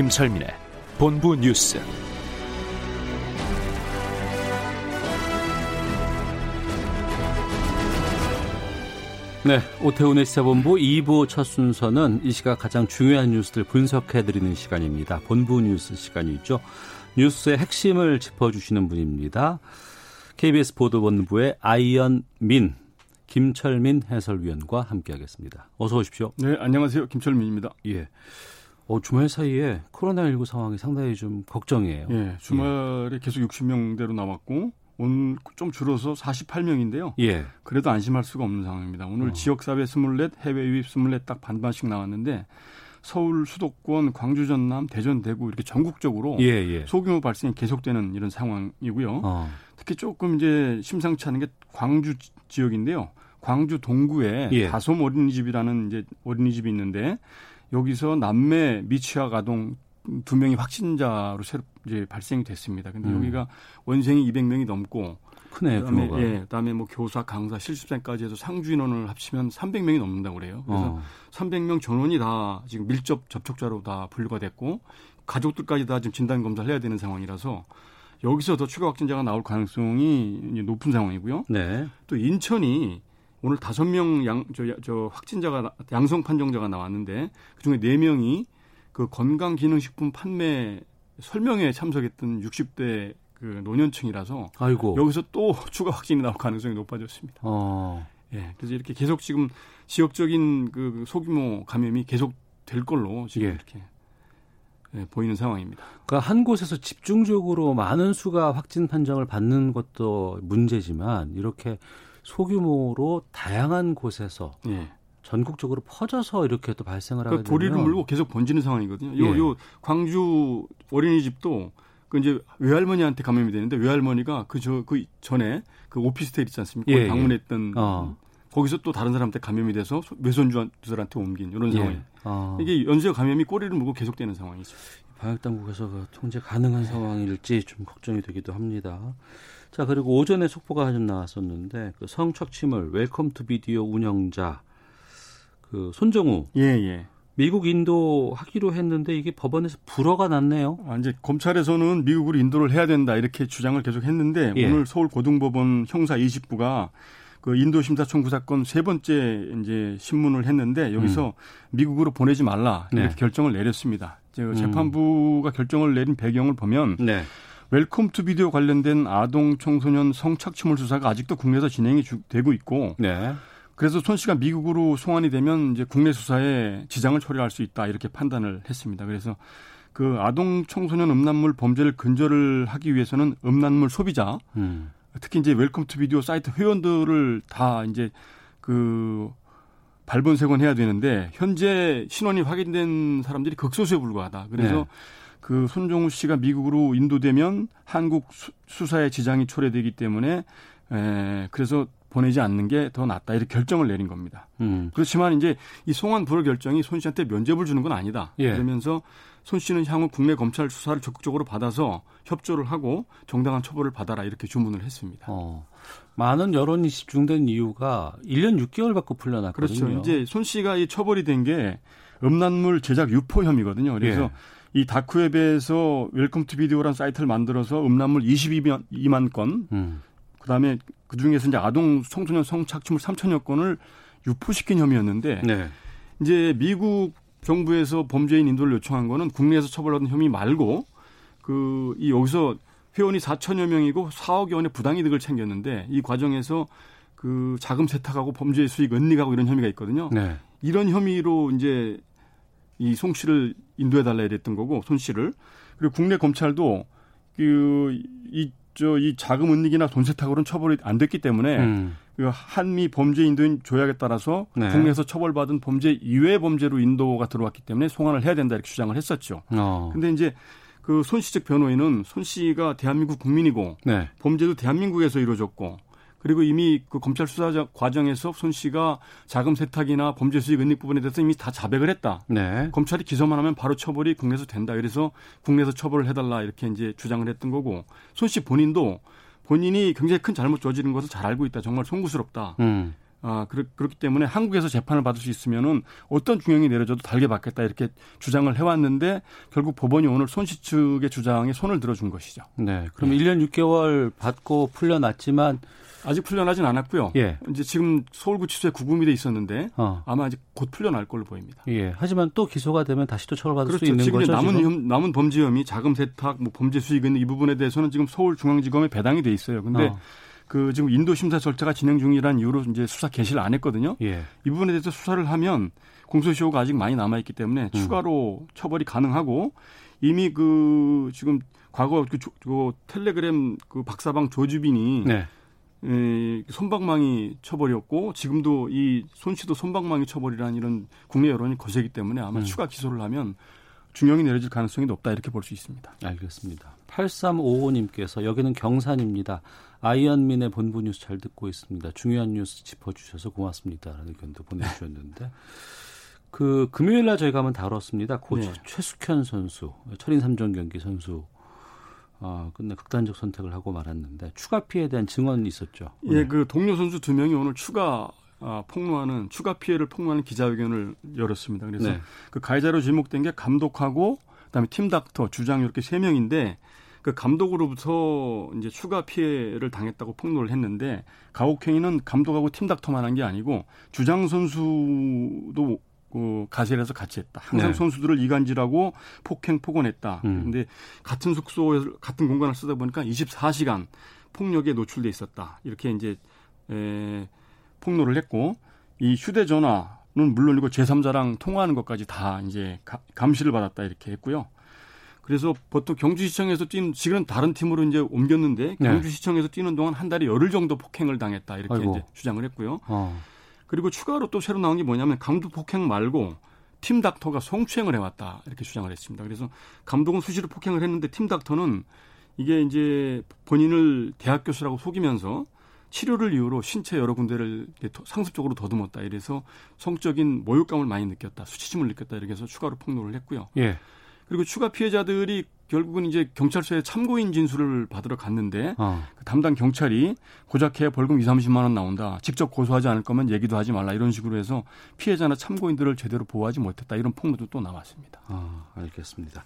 김철민의 본부 뉴스. 네, 오태훈의 시사본부 2부 첫 순서는 이 시각 가장 중요한 뉴스들 분석해드리는 시간입니다. 본부 뉴스 시간이죠. 뉴스의 핵심을 짚어주시는 분입니다. KBS 보도본부의 Iron 민, 김철민 해설위원과 함께하겠습니다. 어서 오십시오. 네, 안녕하세요. 김철민입니다. 예. 어, 주말 사이에 코로나19 상황이 상당히 좀 걱정이에요. 예, 주말에 계속 60명대로 나왔고 오늘 좀 줄어서 48명인데요. 예. 그래도 안심할 수가 없는 상황입니다. 오늘 어. 지역사회 24, 해외 유입 24딱 반반씩 나왔는데 서울 수도권, 광주, 전남, 대전, 대구 이렇게 전국적으로 예, 예. 소규모 발생이 계속되는 이런 상황이고요. 어. 특히 조금 이제 심상치 않은 게 광주 지- 지역인데요. 광주 동구에 예. 다솜 어린이집이라는 이제 어린이집이 있는데 여기서 남매 미취학 아동 두 명이 확진자로 새로 이제 발생이 됐습니다. 근데 음. 여기가 원생이 200명이 넘고 크네, 그다음에 규모가. 예, 그다음에 뭐 교사, 강사, 실습생까지 해서 상주 인원을 합치면 300명이 넘는다고 그래요. 그래서 어. 300명 전원이 다 지금 밀접 접촉자로 다 분류가 됐고 가족들까지 다 지금 진단 검사를 해야 되는 상황이라서 여기서 더 추가 확진자가 나올 가능성이 높은 상황이고요. 네. 또 인천이 오늘 다섯 명 양 저 저 확진자가 나- 양성 판정자가 나왔는데 그중에 네 명이 그 건강 기능식품 판매 설명회에 참석했던 60대 그 노년층이라서 아이고. 여기서 또 추가 확진이 나올 가능성이 높아졌습니다. 어. 예. 그래서 이렇게 계속 지금 지역적인 그 소규모 감염이 계속 될 걸로 지금 예. 이렇게 예, 보이는 상황입니다. 그러니까 한 곳에서 집중적으로 많은 수가 확진 판정을 받는 것도 문제지만 이렇게 소규모로 다양한 곳에서 예. 전국적으로 퍼져서 이렇게 또 발생을 하게 그러니까 도리를 물고 계속 번지는 상황이거든요. 요, 예. 요 광주 어린이집도 그 이제 외할머니한테 감염이 되는데 외할머니가 그저그 전에 그 오피스텔 있지 않습니까? 예, 예. 방문했던 어. 거기서 또 다른 사람한테 감염이 돼서 소- 외손주들한테 옮긴 이런 상황이. 예. 어. 이게 연쇄 감염이 꼬리를 물고 계속되는 상황이죠. 방역 당국에서 그 통제 가능한 상황일지 좀 걱정이 되기도 합니다. 자 그리고 오전에 속보가 좀 나왔었는데 그 성착취물 Welcome to Video 운영자 그 손정우 예, 예. 미국 인도 하기로 했는데 이게 법원에서 불허가 났네요. 아, 이제 검찰에서는 미국으로 인도를 해야 된다 이렇게 주장을 계속 했는데 예. 오늘 서울 고등법원 형사 20부가 그 인도 심사 청구 사건 세 번째 이제 신문을 했는데 여기서 미국으로 보내지 말라 이렇게 음. 네. 결정을 내렸습니다. 제가 음. 재판부가 결정을 내린 배경을 보면 네. Welcome to Video 관련된 아동 청소년 성착취물 수사가 아직도 국내에서 진행이 주- 되고 있고 네. 그래서 손 씨가 미국으로 송환이 되면 이제 국내 수사에 지장을 초래할 수 있다 이렇게 판단을 했습니다. 그래서 그 아동 청소년 음란물 범죄를 근절을 하기 위해서는 음란물 소비자 음. 특히 이제 Welcome to Video 사이트 회원들을 다 이제 그 발본색원 해야 되는데 현재 신원이 확인된 사람들이 극소수에 불과하다. 그래서 네. 그 손정우 씨가 미국으로 인도되면 한국 수, 수사에 지장이 초래되기 때문에 에, 그래서 보내지 않는 게 더 낫다 이렇게 결정을 내린 겁니다. 음. 그렇지만 이제 이 송환 불허 결정이 손 씨한테 면죄부를 주는 건 아니다. 예. 그러면서 손 씨는 향후 국내 검찰 수사를 적극적으로 받아서 협조를 하고 정당한 처벌을 받아라 이렇게 주문을 했습니다. 어. 많은 여론이 집중된 이유가 1년 6개월 받고 풀려났거든요. 그렇죠. 이제 손 씨가 이 처벌이 된 게 음란물 제작 유포 혐의거든요. 그래서 예. 이 다크웹에서 Welcome to Video라는 사이트를 만들어서 음란물 22만 2만 건, 음. 그다음에 그 중에서 이제 아동 청소년 성착취물 3천여 건을 유포시킨 혐의였는데 네. 이제 미국 정부에서 범죄인 인도를 요청한 거는 국내에서 처벌받은 혐의 말고 그 이 여기서 회원이 4천여 명이고 4억 원의 부당이득을 챙겼는데 이 과정에서 그 자금 세탁하고 범죄 수익 은닉하고 이런 혐의가 있거든요. 네. 이런 혐의로 이제 이 송 씨를 인도해 달라 이랬던 거고 손 씨를 그리고 국내 검찰도 그이 저이 자금 은닉이나 돈 세탁으로는 처벌이 안 됐기 때문에 음. 그 한미 범죄 인도인 조약에 따라서 네. 국내에서 처벌받은 범죄 이외의 범죄로 인도가 들어왔기 때문에 송환을 해야 된다 이렇게 주장을 했었죠. 어. 근데 이제 그 손씨 측 변호인은 손 씨가 대한민국 국민이고 네. 범죄도 대한민국에서 이루어졌고 그리고 이미 그 검찰 수사 과정에서 손 씨가 자금 세탁이나 범죄 수익 은닉 부분에 대해서 이미 다 자백을 했다. 네. 검찰이 기소만 하면 바로 처벌이 국내에서 된다. 그래서 국내에서 처벌을 해달라 이렇게 이제 주장을 했던 거고 손 씨 본인도 본인이 굉장히 큰 잘못 저지른 것을 잘 알고 있다. 정말 송구스럽다. 음. 아, 그렇, 그렇기 때문에 한국에서 재판을 받을 수 있으면은 어떤 중형이 내려져도 달게 받겠다 이렇게 주장을 해왔는데 결국 법원이 오늘 손씨 측의 주장에 손을 들어준 것이죠. 네. 그럼 1년 6개월 받고 풀려났지만 아직 풀려나진 않았고요. 예. 이제 지금 서울구치소에 구금이 돼 있었는데 어. 아마 아직 곧 풀려날 걸로 보입니다. 예. 하지만 또 기소가 되면 다시 또 처벌받을 그렇죠. 수 있는 지금 거죠. 남은 지금? 혐, 남은 범죄 혐의, 자금 세탁, 뭐 범죄 수익 있는 이 부분에 대해서는 지금 서울중앙지검에 배당이 돼 있어요. 근데 어. 그 지금 인도 심사 절차가 진행 중이라는 이유로 이제 수사 개시를 안 했거든요. 예. 이 부분에 대해서 수사를 하면 공소시효가 아직 많이 남아 있기 때문에 음. 추가로 처벌이 가능하고 이미 그 지금 과거 그, 조- 그 텔레그램 그 박사방 조주빈이 네. 에, 손방망이 처벌이었고 지금도 이 손씨도 손방망이 처벌이라는 이런 국내 여론이 거세기 때문에 아마 음. 추가 기소를 하면 중형이 내려질 가능성이 높다 이렇게 볼 수 있습니다. 알겠습니다. 8355님께서 여기는 경산입니다. 아이언민의 본부 뉴스 잘 듣고 있습니다. 중요한 뉴스 짚어주셔서 고맙습니다. 라는 의견도 보내주셨는데 그 금요일 날 저희가 한번 다뤘습니다. 고 네. 최숙현 선수, 철인 3종 경기 선수 아, 끝내 극단적 선택을 하고 말았는데 추가 피해에 대한 증언이 있었죠. 예, 그 동료 선수 두 명이 오늘 추가 아, 폭로하는 추가 피해를 폭로하는 기자회견을 열었습니다. 그래서 네. 그 가해자로 지목된 게 감독하고 그다음에 팀 닥터, 주장 이렇게 세 명인데 그 감독으로부터 이제 추가 피해를 당했다고 폭로를 했는데 가혹행위는 감독하고 팀 닥터만 한 게 아니고 주장 선수도 그 가세해서 같이 했다. 항상 네. 선수들을 이간질하고 폭행 폭언했다. 음. 근데 같은 숙소에서 같은 공간을 쓰다 보니까 24시간 폭력에 노출돼 있었다. 이렇게 이제 에, 폭로를 했고 이 휴대전화는 물론이고 제3자랑 통화하는 것까지 다 이제 가- 감시를 받았다 이렇게 했고요. 그래서 보통 경주시청에서 뛰는 지금 다른 팀으로 이제 옮겼는데 네. 경주시청에서 뛰는 동안 한 달에 열흘 정도 폭행을 당했다 이렇게 아이고. 이제 주장을 했고요. 어. 그리고 추가로 또 새로 나온 게 뭐냐면 감독 폭행 말고 팀 닥터가 성추행을 해왔다 이렇게 주장을 했습니다. 그래서 감독은 수시로 폭행을 했는데 팀 닥터는 이게 이제 본인을 대학 교수라고 속이면서 치료를 이유로 신체 여러 군데를 상습적으로 더듬었다. 이래서 성적인 모욕감을 많이 느꼈다. 수치심을 느꼈다. 이렇게 해서 추가로 폭로를 했고요. 예. 그리고 추가 피해자들이 결국은 이제 경찰서에 참고인 진술을 받으러 갔는데 어. 그 담당 경찰이 고작해야 벌금 2, 30만 원 나온다. 직접 고소하지 않을 거면 얘기도 하지 말라. 이런 식으로 해서 피해자나 참고인들을 제대로 보호하지 못했다. 이런 폭로도 또 나왔습니다. 아, 알겠습니다.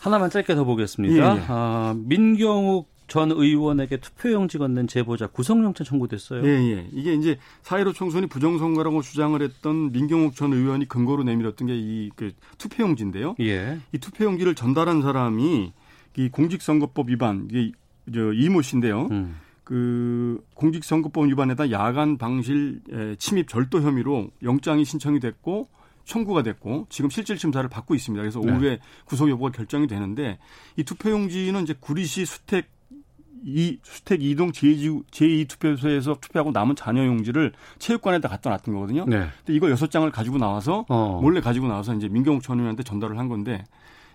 하나만 짧게 더 보겠습니다. 예, 예. 아, 민경욱 전 의원에게 투표용지 건넨 제보자 구속영장 청구됐어요. 예, 예. 이게 이제 사회로 총선이 부정선거라고 주장을 했던 민경욱 전 의원이 근거로 내밀었던 게 이 그 투표용지인데요. 예. 이 투표용지를 전달한 사람이 이 공직선거법 위반 이게 저 이모 씨인데요. 음. 그 공직선거법 위반에다 야간 방실 에, 침입 절도 혐의로 영장이 신청이 됐고 청구가 됐고 지금 실질 심사를 받고 있습니다. 그래서 네. 오후에 구속 여부가 결정이 되는데 이 투표용지는 이제 구리시 수택 이 수택 이동 제2, 제2 투표소에서 투표하고 남은 잔여 용지를 체육관에다 갖다 놨던 거거든요. 네. 근데 이거 여섯 장을 가지고 나와서 어. 몰래 가지고 나와서 이제 민경욱 전 의원한테 전달을 한 건데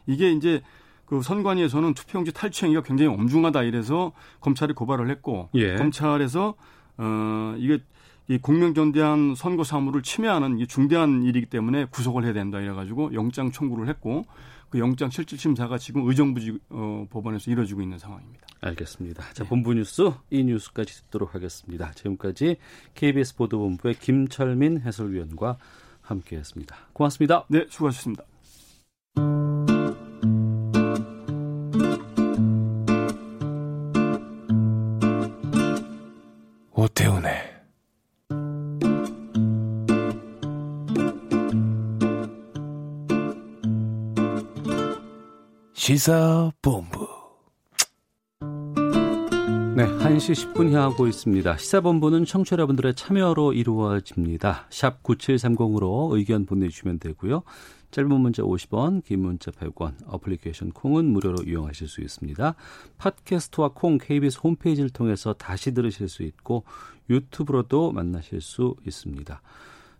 이게 이제 그 선관위에서는 투표용지 탈취 행위가 굉장히 엄중하다 이래서 검찰이 고발을 했고 예. 검찰에서 어 이게 이 공명전대한 선거 사무를 침해하는 이 중대한 일이기 때문에 구속을 해야 된다 이래가지고 영장 청구를 했고 그 영장 실질 심사가 지금 의정부 어, 법원에서 이루어지고 있는 상황입니다. 알겠습니다. 자, 본부 뉴스 이 뉴스까지 듣도록 하겠습니다. 지금까지 KBS 보도본부의 김철민 해설위원과 함께했습니다. 고맙습니다. 네, 수고하셨습니다. 오태훈의 시사본부 네, 1시 10분 향하고 있습니다. 시사본부는 청취자 여러분들의 참여로 이루어집니다. 샵 9730으로 의견 보내주시면 되고요. 짧은 문자 50원, 긴 문자 100원, 어플리케이션 콩은 무료로 이용하실 수 있습니다. 팟캐스트와 콩 KBS 홈페이지를 통해서 다시 들으실 수 있고 유튜브로도 만나실 수 있습니다.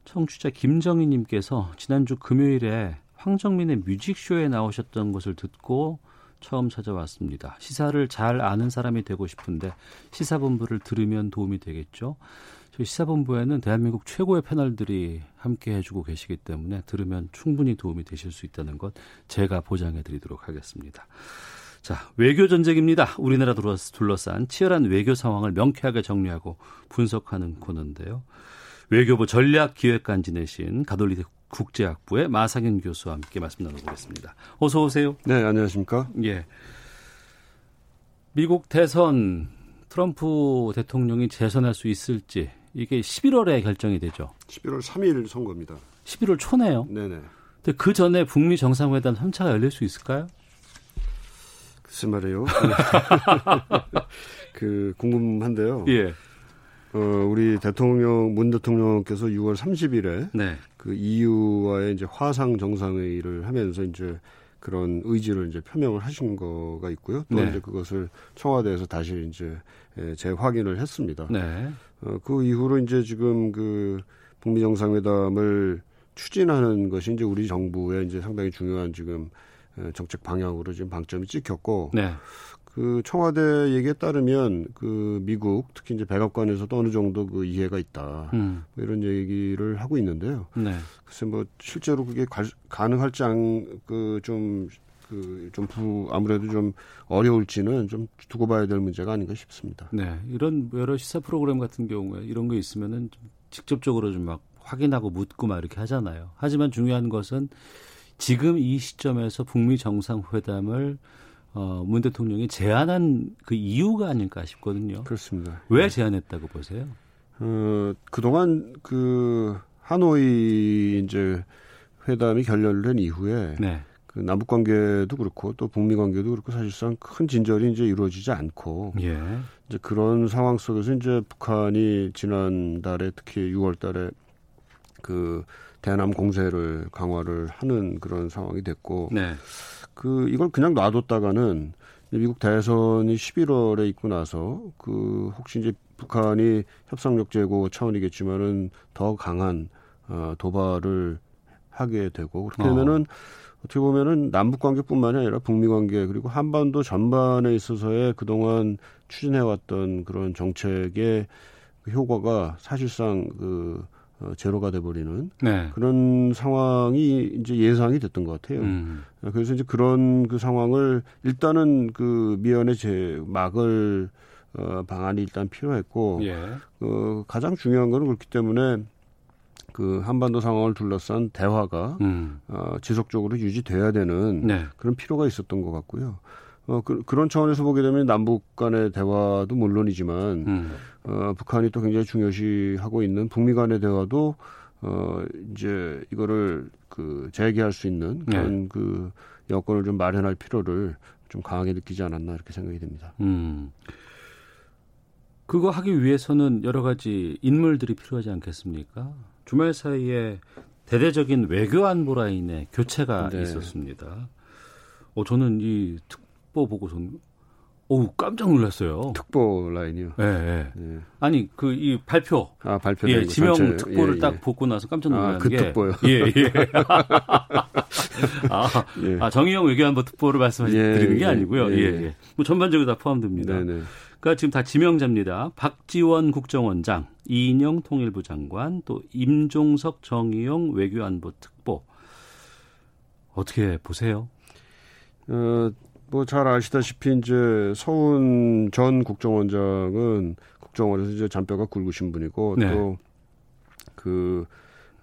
청취자 김정희 님께서 지난주 금요일에 황정민의 뮤직쇼에 나오셨던 것을 듣고 처음 찾아왔습니다. 시사를 잘 아는 사람이 되고 싶은데 시사본부를 들으면 도움이 되겠죠. 저희 시사본부에는 대한민국 최고의 패널들이 함께 해주고 계시기 때문에 들으면 충분히 도움이 되실 수 있다는 것 제가 보장해 드리도록 하겠습니다. 자, 외교 전쟁입니다. 우리나라 둘러싼 치열한 외교 상황을 명쾌하게 정리하고 분석하는 코너인데요. 외교부 전략기획관 지내신 가톨릭 국제학부의 마상현 교수와 함께 말씀 나눠보겠습니다. 어서 오세요. 네, 안녕하십니까? 예. 미국 대선 트럼프 대통령이 재선할 수 있을지 이게 11월에 결정이 되죠. 11월 3일 선거입니다. 11월 초네요. 네네. 근데 그 전에 북미 정상회담 3차가 열릴 수 있을까요? 글쎄 말이에요. 그 궁금한데요. 예. 어, 우리 대통령 문 대통령께서 6월 30일에 네. 그 EU와의 이제 화상 정상회의를 하면서 이제 그런 의지를 이제 표명을 하신 거가 있고요. 또 네. 이제 그것을 청와대에서 다시 이제 예, 재확인을 했습니다. 네. 어, 그 이후로 이제 지금 그 북미 정상회담을 추진하는 것이 이제 우리 정부의 이제 상당히 중요한 지금 에, 정책 방향으로 지금 방점이 찍혔고 네. 그 청와대 얘기에 따르면 그 미국 특히 이제 백악관에서도 어느 정도 그 이해가 있다 음. 뭐 이런 얘기를 하고 있는데요. 네. 글쎄 뭐 실제로 그게 가, 가능할지 안그좀 그좀 부 아무래도 좀 어려울지는 좀 두고 봐야 될 문제가 아닌가 싶습니다. 네. 이런 여러 시사 프로그램 같은 경우에 이런 거 있으면은 좀 직접적으로 좀 막 확인하고 묻고 막 이렇게 하잖아요. 하지만 중요한 것은 지금 이 시점에서 북미 정상회담을 어, 문 대통령이 제안한 그 이유가 아닐까 싶거든요. 그렇습니다. 왜 제안했다고 보세요? 어, 그동안 그 하노이 이제 회담이 결렬된 이후에 네. 그 남북 관계도 그렇고 또 북미 관계도 그렇고 사실상 큰 진전이 이제 이루어지지 않고 예. 이제 그런 상황 속에서 이제 북한이 지난달에 특히 6월달에 그 대남 공세를 강화를 하는 그런 상황이 됐고 네. 그 이걸 그냥 놔뒀다가는 미국 대선이 11월에 있고 나서 그 혹시 이제 북한이 협상력 제고 차원이겠지만은 더 강한 어 도발을 하게 되고 그렇게 되면은 어떻게 보면은 남북 관계뿐만이 아니라 북미 관계 그리고 한반도 전반에 있어서의 그동안 추진해왔던 그런 정책의 그 효과가 사실상 그 어, 제로가 돼버리는 네. 그런 상황이 이제 예상이 됐던 것 같아요. 음. 그래서 이제 그런 그 상황을 일단은 그 미연의 제 막을 어, 방안이 일단 필요했고 예. 어, 가장 중요한 거는 그렇기 때문에 그 한반도 상황을 둘러싼 대화가 음. 어, 지속적으로 유지돼야 되는 네. 그런 필요가 있었던 것 같고요. 어, 그, 런 차원에서 보게 되면 남북 간의 대화도 물론이지만 음. 어, 북한이 또 굉장히 중요시하고 있는 북미 간의 대화도 어, 이제 이거를 그 재개할 수 있는 그런 네. 그 여건을 좀 마련할 필요를 좀 강하게 느끼지 않았나 이렇게 생각이 됩니다. 음. 그거 하기 위해서는 여러 가지 인물들이 필요하지 않겠습니까? 주말 사이에 대대적인 외교 안보 라인의 교체가 네. 있었습니다. 어, 저는 이 특 보 보고선 어우 깜짝 놀랐어요. 특보 라인이요. 예, 예. 네. 아니 그 이 발표 아 발표된 예, 거 지명 전체. 특보를 예, 딱 예. 보고 나서 깜짝 놀란 아, 그 게 특보요? 예, 예. 아, 예. 아, 정의용 외교안보 특보를 말씀드리는 예, 게 예, 아니고요. 예, 예, 예. 뭐 전반적으로 다 포함됩니다. 네네. 그러니까 지금 다 지명자입니다. 박지원 국정원장, 이인영 통일부 장관, 또 임종석 정의용 외교안보 특보. 어떻게 보세요? 어, 뭐 잘 아시다시피 이제 서훈 전 국정원장은 국정원에서 이제 잔뼈가 굵으신 분이고 네. 또그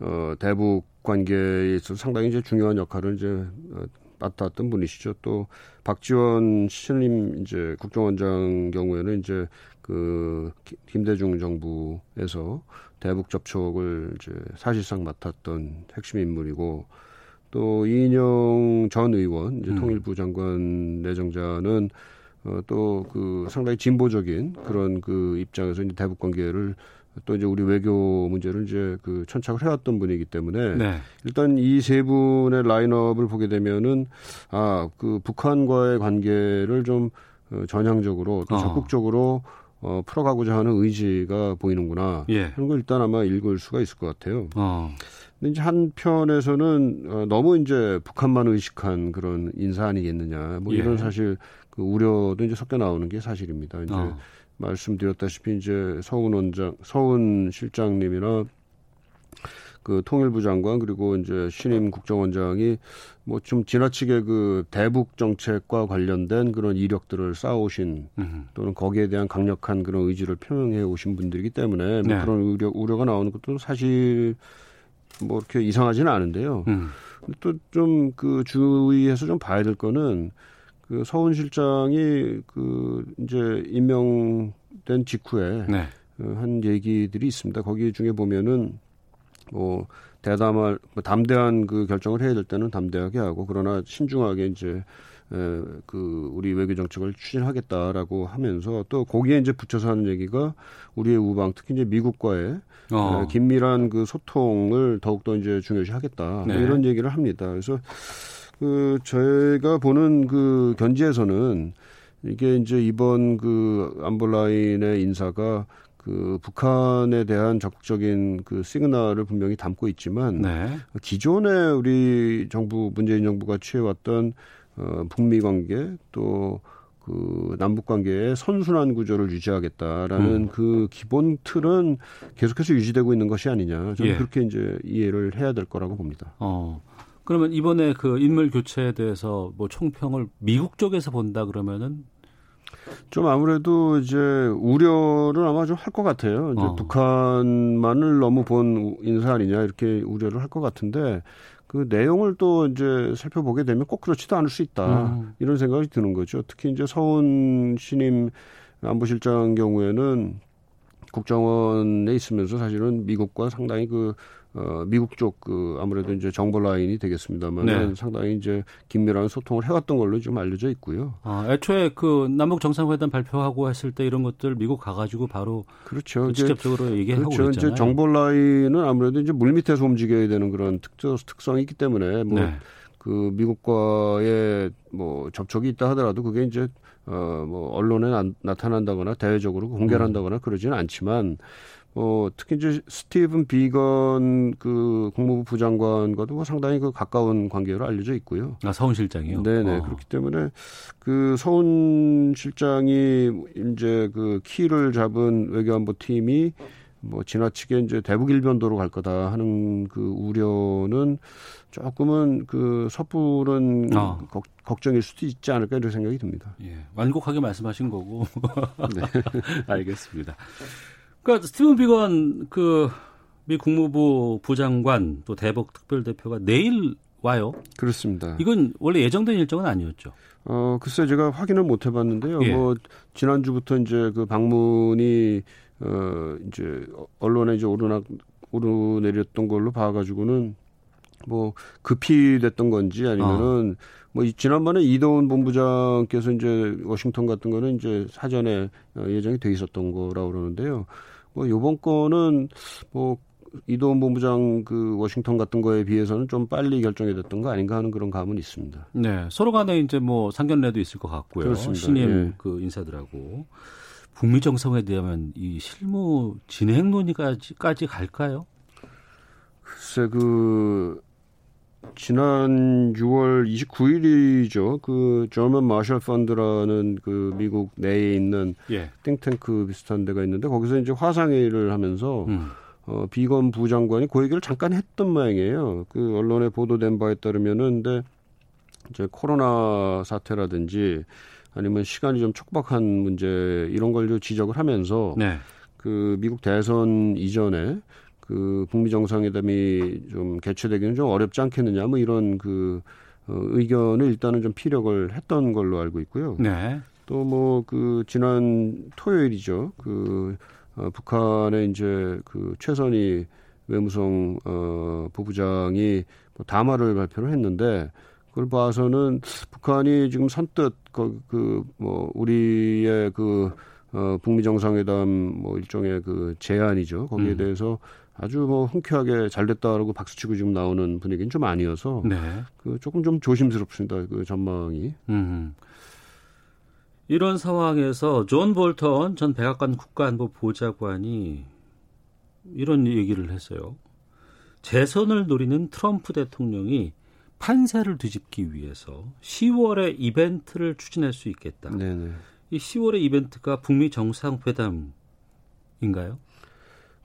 어, 대북 관계에 있어서 상당히 이제 중요한 역할을 이제 어, 맡았던 분이시죠. 또 박지원 신임 이제 국정원장 경우에는 이제 그 기- 김대중 정부에서 대북 접촉을 이제 사실상 맡았던 핵심 인물이고 또 이인영 전 의원 이제 음. 통일부 장관 내정자는 어, 또 그 상당히 진보적인 그런 그 입장에서 이제 대북 관계를 또 이제 우리 외교 문제를 이제 그 천착을 해왔던 분이기 때문에 네. 일단 이 세 분의 라인업을 보게 되면은 아 그 북한과의 관계를 좀 어, 전향적으로 또 어. 적극적으로 어, 풀어가고자 하는 의지가 보이는구나. 예. 그런 걸 일단 아마 읽을 수가 있을 것 같아요. 어. 근데 이제 한편에서는 어, 너무 이제 북한만 의식한 그런 인사 아니겠느냐. 뭐 예. 이런 사실 그 우려도 이제 섞여 나오는 게 사실입니다. 이제 어. 말씀드렸다시피 이제 서훈 원장, 서훈 실장님이나 그 통일부 장관 그리고 이제 신임 국정원장이 뭐 좀 지나치게 그 대북 정책과 관련된 그런 이력들을 쌓아오신 음. 또는 거기에 대한 강력한 그런 의지를 표명해 오신 분들이기 때문에 뭐 네. 그런 우려, 우려가 나오는 것도 사실 뭐 이렇게 이상하지는 않은데요. 음. 또좀 그 주의해서 좀 봐야 될 거는 그 서훈 실장이 그 이제 임명된 직후에 네. 어, 한 얘기들이 있습니다. 거기 중에 보면은 뭐 대담할 뭐 담대한 그 결정을 해야 될 때는 담대하게 하고 그러나 신중하게 이제 에, 그 우리 외교 정책을 추진하겠다라고 하면서 또 거기에 이제 붙여서 하는 얘기가 우리의 우방 특히 이제 미국과의 어. 에, 긴밀한 그 소통을 더욱더 이제 중요시하겠다 뭐 네. 이런 얘기를 합니다. 그래서 그 저희가 보는 그 견지에서는 이게 이제 이번 그 안볼라인의 인사가 그 북한에 대한 적극적인 그 시그널을 분명히 담고 있지만 네. 기존에 우리 정부 문재인 정부가 취해왔던 어, 북미 관계 또 그 남북 관계의 선순환 구조를 유지하겠다라는 음. 그 기본 틀은 계속해서 유지되고 있는 것이 아니냐 저는 예. 그렇게 이제 이해를 해야 될 거라고 봅니다. 어. 그러면 이번에 그 인물 교체에 대해서 뭐 총평을 미국 쪽에서 본다 그러면은 좀 아무래도 이제 우려를 아마 좀 할 것 같아요. 이제 어. 북한만을 너무 본 인사 아니냐 이렇게 우려를 할 것 같은데 그 내용을 또 이제 살펴보게 되면 꼭 그렇지도 않을 수 있다 음. 이런 생각이 드는 거죠. 특히 이제 서훈 신임 안보실장 경우에는 국정원에 있으면서 사실은 미국과 상당히 그 어, 미국 쪽 그 아무래도 이제 정보 라인이 되겠습니다만 네. 상당히 이제 긴밀한 소통을 해왔던 걸로 좀 알려져 있고요. 아, 애초에 그 남북 정상회담 발표하고 했을 때 이런 것들 미국 가가지고 바로 그렇죠. 그 이제 직접적으로 얘기하고 그렇죠. 그랬잖아요. 이제 정보 라인은 아무래도 이제 물 밑에서 움직여야 되는 그런 특정 특성이 있기 때문에 뭐 네. 그 미국과의 뭐 접촉이 있다 하더라도 그게 이제 어뭐 언론에 나, 나타난다거나 대외적으로 공개를 음. 한다거나 그러지는 않지만 어 특히 이제 스티븐 비건 그 국무부 부장관과도 뭐 상당히 그 가까운 관계로 알려져 있고요. 아, 서훈 실장이요. 네네 어. 그렇기 때문에 그 서훈 실장이 이제 그 키를 잡은 외교안보 팀이 뭐 지나치게 이제 대북 일변도로 갈 거다 하는 그 우려는 조금은 그 섣부른 어. 걱- 걱정일 수도 있지 않을까 이런 생각이 듭니다. 예, 완곡하게 말씀하신 거고. 네. 알겠습니다. 그러니까 스티븐 비건 그 미 국무부 부장관 또 대북 특별대표가 내일 와요. 그렇습니다. 이건 원래 예정된 일정은 아니었죠. 어 글쎄 제가 확인을 못 해봤는데요. 예. 뭐 지난주부터 이제 그 방문이 어 이제 언론에 이제 오르락 오르내렸던 걸로 봐가지고는 뭐 급히 됐던 건지 아니면은 뭐 이- 지난번에 이도훈 본부장께서 이제 워싱턴 같은 거는 이제 사전에 어, 예정이 돼 있었던 거라고 그러는데요. 뭐 요번 거는 뭐 이도훈 본부장 그 워싱턴 같은 거에 비해서는 좀 빨리 결정이 됐던 거 아닌가 하는 그런 감은 있습니다. 네, 서로 간에 이제 뭐 상견례도 있을 것 같고요. 그렇습니다. 신임 예. 그 인사들하고 북미 정상회담은 이 실무 진행 논의까지까지 갈까요? 글쎄 그 지난 6월 29일이죠. 그 저먼 마셜 펀드라는 그 미국 내에 있는 예. 띵탱크 비슷한 데가 있는데 거기서 이제 화상회의를 하면서 음. 어 비건 부장관이 그 얘기를 잠깐 했던 모양이에요. 그 언론에 보도된 바에 따르면은 근데 이제 코로나 사태라든지 아니면 시간이 좀 촉박한 문제 이런 걸좀 지적을 하면서 네. 그 미국 대선 이전에 그 북미 정상회담이 좀 개최되기는 좀 어렵지 않겠느냐 뭐 이런 그 어, 의견을 일단은 좀 피력을 했던 걸로 알고 있고요. 네. 또 뭐 그 지난 토요일이죠. 그 어, 북한의 이제 그 최선희 외무성 어 부부장이 뭐 담화를 발표를 했는데 그걸 봐서는 북한이 지금 선뜻 그뭐 우리의 그 어, 북미 정상회담 뭐 일종의 그 제안이죠. 거기에 음. 대해서 아주 뭐 흔쾌하게 잘 됐다라고 박수치고 지금 나오는 분위기는 좀 아니어서 네. 그 조금 좀 조심스럽습니다. 그 전망이. 음. 이런 상황에서 존 볼턴 전 백악관 국가안보 보좌관이 이런 얘기를 했어요. 재선을 노리는 트럼프 대통령이 판세를 뒤집기 위해서 10월에 이벤트를 추진할 수 있겠다. 네네. 이 10월의 이벤트가 북미 정상회담인가요?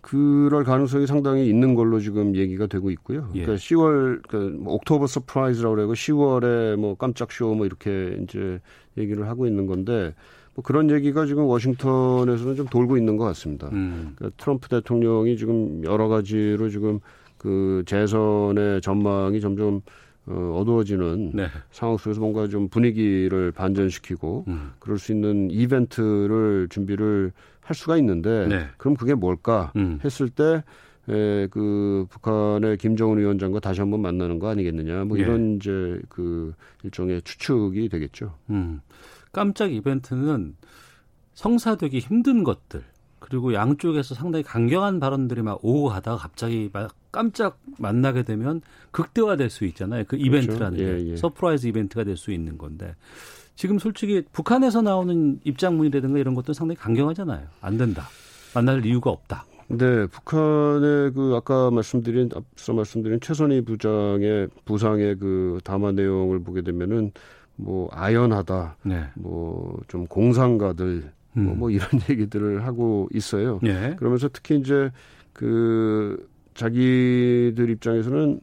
그럴 가능성이 상당히 있는 걸로 지금 얘기가 되고 있고요. 예. 그러니까 10월, 그러니까 October surprise라고 그러고 10월에 뭐 깜짝 쇼 뭐 이렇게 이제 얘기를 하고 있는 건데 뭐 그런 얘기가 지금 워싱턴에서는 좀 돌고 있는 것 같습니다. 음. 그러니까 트럼프 대통령이 지금 여러 가지로 지금 그 재선의 전망이 점점 어, 어두워지는 네. 상황 속에서 뭔가 좀 분위기를 반전시키고 음. 그럴 수 있는 이벤트를 준비를 할 수가 있는데 네. 그럼 그게 뭘까 음. 했을 때 에, 그 북한의 김정은 위원장과 다시 한번 만나는 거 아니겠느냐 뭐 예. 이런 이제 그 일종의 추측이 되겠죠. 음. 깜짝 이벤트는 성사되기 힘든 것들 그리고 양쪽에서 상당히 강경한 발언들이 막 오고 가다가 갑자기 막 깜짝 만나게 되면 극대화될 수 있잖아요. 그 이벤트라는 게 예, 예. surprise 이벤트가 될 수 있는 건데 지금 솔직히 북한에서 나오는 입장문이라든가 이런 것도 상당히 강경하잖아요. 안 된다. 만날 이유가 없다. 네, 북한의 그 아까 말씀드린 앞서 말씀드린 최선희 부장의 부상의 그 담화 내용을 보게 되면은 뭐 아연하다, 네. 뭐좀 공상가들 음. 뭐, 뭐 이런 얘기들을 하고 있어요. 예. 그러면서 특히 이제 그 자기들 입장에서는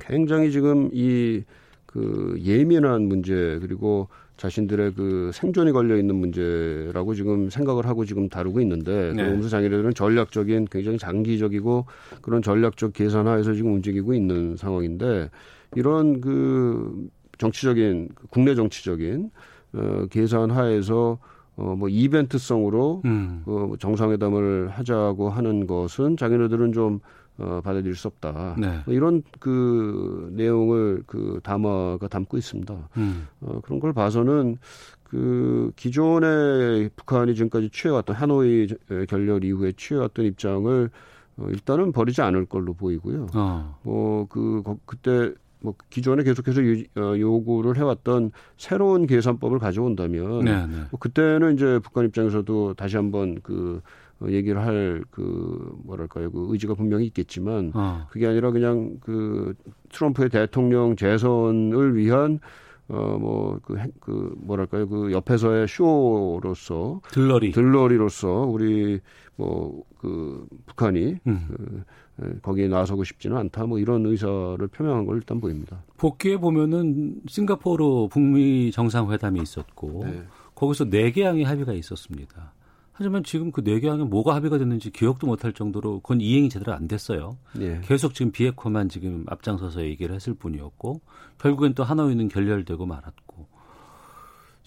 굉장히 지금 이 그 예민한 문제 그리고 자신들의 그 생존이 걸려 있는 문제라고 지금 생각을 하고 지금 다루고 있는데 네. 그러면서 자기들은 전략적인 굉장히 장기적이고 그런 전략적 계산하에서 지금 움직이고 있는 상황인데 이런 그 정치적인 국내 정치적인 어 계산하에서 어 뭐 이벤트성으로 음. 그 정상회담을 하자고 하는 것은 자기네들은 좀 어, 받아들일 수 없다. 네. 뭐 이런 그 내용을 그 담화가 담고 있습니다. 음. 어, 그런 걸 봐서는 그 기존에 북한이 지금까지 취해왔던 하노이 결렬 이후에 취해왔던 입장을 어, 일단은 버리지 않을 걸로 보이고요. 어. 뭐그 그때 뭐 기존에 계속해서 유, 어, 요구를 해왔던 새로운 계산법을 가져온다면 네, 네. 뭐 그때는 이제 북한 입장에서도 다시 한번 그 어, 얘기를 할 그 뭐랄까요 그 의지가 분명히 있겠지만 어. 그게 아니라 그냥 그 트럼프의 대통령 재선을 위한 어뭐그 그 뭐랄까요 그 옆에서의 쇼로서 들러리. 들러리로서 우리 뭐 그 북한이 음. 그 에, 거기에 나서고 싶지는 않다 뭐 이런 의사를 표명한 걸 일단 보입니다. 복귀해 보면은 싱가포르 북미 정상회담이 있었고 네. 거기서 네 개항의 합의가 있었습니다. 하지만 지금 그 네 개항에 뭐가 합의가 됐는지 기억도 못할 정도로 그건 이행이 제대로 안 됐어요. 예. 계속 지금 비에코만 지금 앞장서서 얘기를 했을 뿐이었고 결국엔 또 하노이는 결렬되고 말았고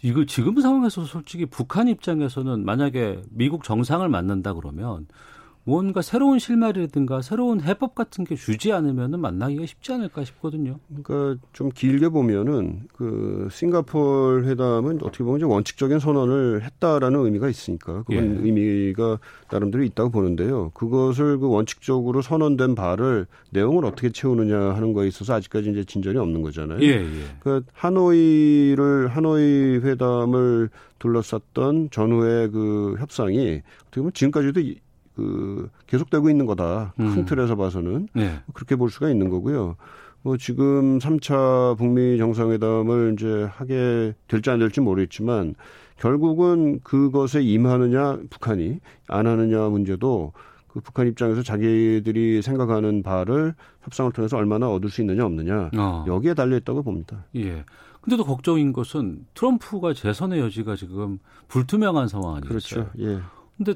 이거 지금 상황에서 솔직히 북한 입장에서는 만약에 미국 정상을 만난다 그러면 뭔가 새로운 실마리라든가 새로운 해법 같은 게 주지 않으면은 만나기가 쉽지 않을까 싶거든요. 그러니까 좀 길게 보면은 그 싱가포르 회담은 어떻게 보면 이제 원칙적인 선언을 했다라는 의미가 있으니까 그건 예. 의미가 나름대로 있다고 보는데요. 그것을 그 원칙적으로 선언된 바를 내용을 어떻게 채우느냐 하는 거에 있어서 아직까지 이제 진전이 없는 거잖아요. 예, 예. 그 하노이를 하노이 회담을 둘러쌌던 전후의 그 협상이 어떻게 보면 지금까지도 이- 그 계속되고 있는 거다. 큰 음. 틀에서 봐서는 네. 그렇게 볼 수가 있는 거고요. 뭐 지금 3차 북미 정상회담을 이제 하게 될지 안 될지 모르겠지만 결국은 그것에 임하느냐 북한이 안 하느냐 문제도 그 북한 입장에서 자기들이 생각하는 바를 협상을 통해서 얼마나 얻을 수 있느냐 없느냐 어. 여기에 달려 있다고 봅니다. 예. 근데도 걱정인 것은 트럼프가 재선의 여지가 지금 불투명한 상황 아니겠어요? 그렇죠. 예. 근데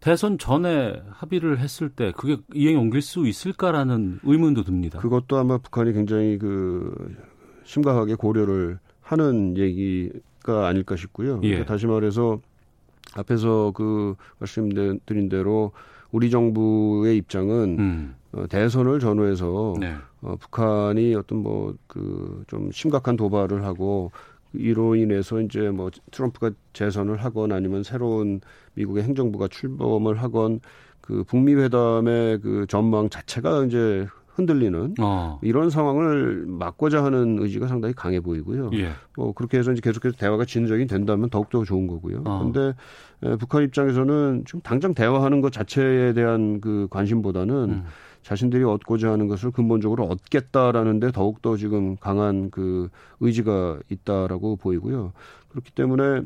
대선 전에 합의를 했을 때 그게 이행에 옮길 수 있을까라는 의문도 듭니다. 그것도 아마 북한이 굉장히 그 심각하게 고려를 하는 얘기가 아닐까 싶고요. 예. 그러니까 다시 말해서 앞에서 그 말씀드린 대로 우리 정부의 입장은 음. 어, 대선을 전후해서 네. 어, 북한이 어떤 뭐 그 좀 심각한 도발을 하고 이로 인해서 이제 뭐 트럼프가 재선을 하건 아니면 새로운 미국의 행정부가 출범을 하건 그 북미 회담의 그 전망 자체가 이제 흔들리는 어. 이런 상황을 막고자 하는 의지가 상당히 강해 보이고요. 예. 뭐 그렇게 해서 이제 계속해서 대화가 진전이 된다면 더욱더 좋은 거고요. 그런데 어. 북한 입장에서는 지금 당장 대화하는 것 자체에 대한 그 관심보다는 음. 자신들이 얻고자 하는 것을 근본적으로 얻겠다라는데 더욱더 지금 강한 그 의지가 있다라고 보이고요. 그렇기 때문에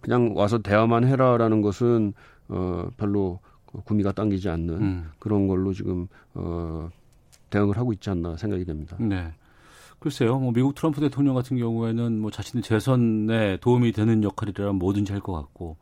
그냥 와서 대화만 해라라는 것은 어 별로 구미가 당기지 않는 음. 그런 걸로 지금 어 대응을 하고 있지 않나 생각이 됩니다. 네. 글쎄요, 뭐 미국 트럼프 대통령 같은 경우에는 뭐 자신의 재선에 도움이 되는 역할이라면 뭐든지 할 것 같고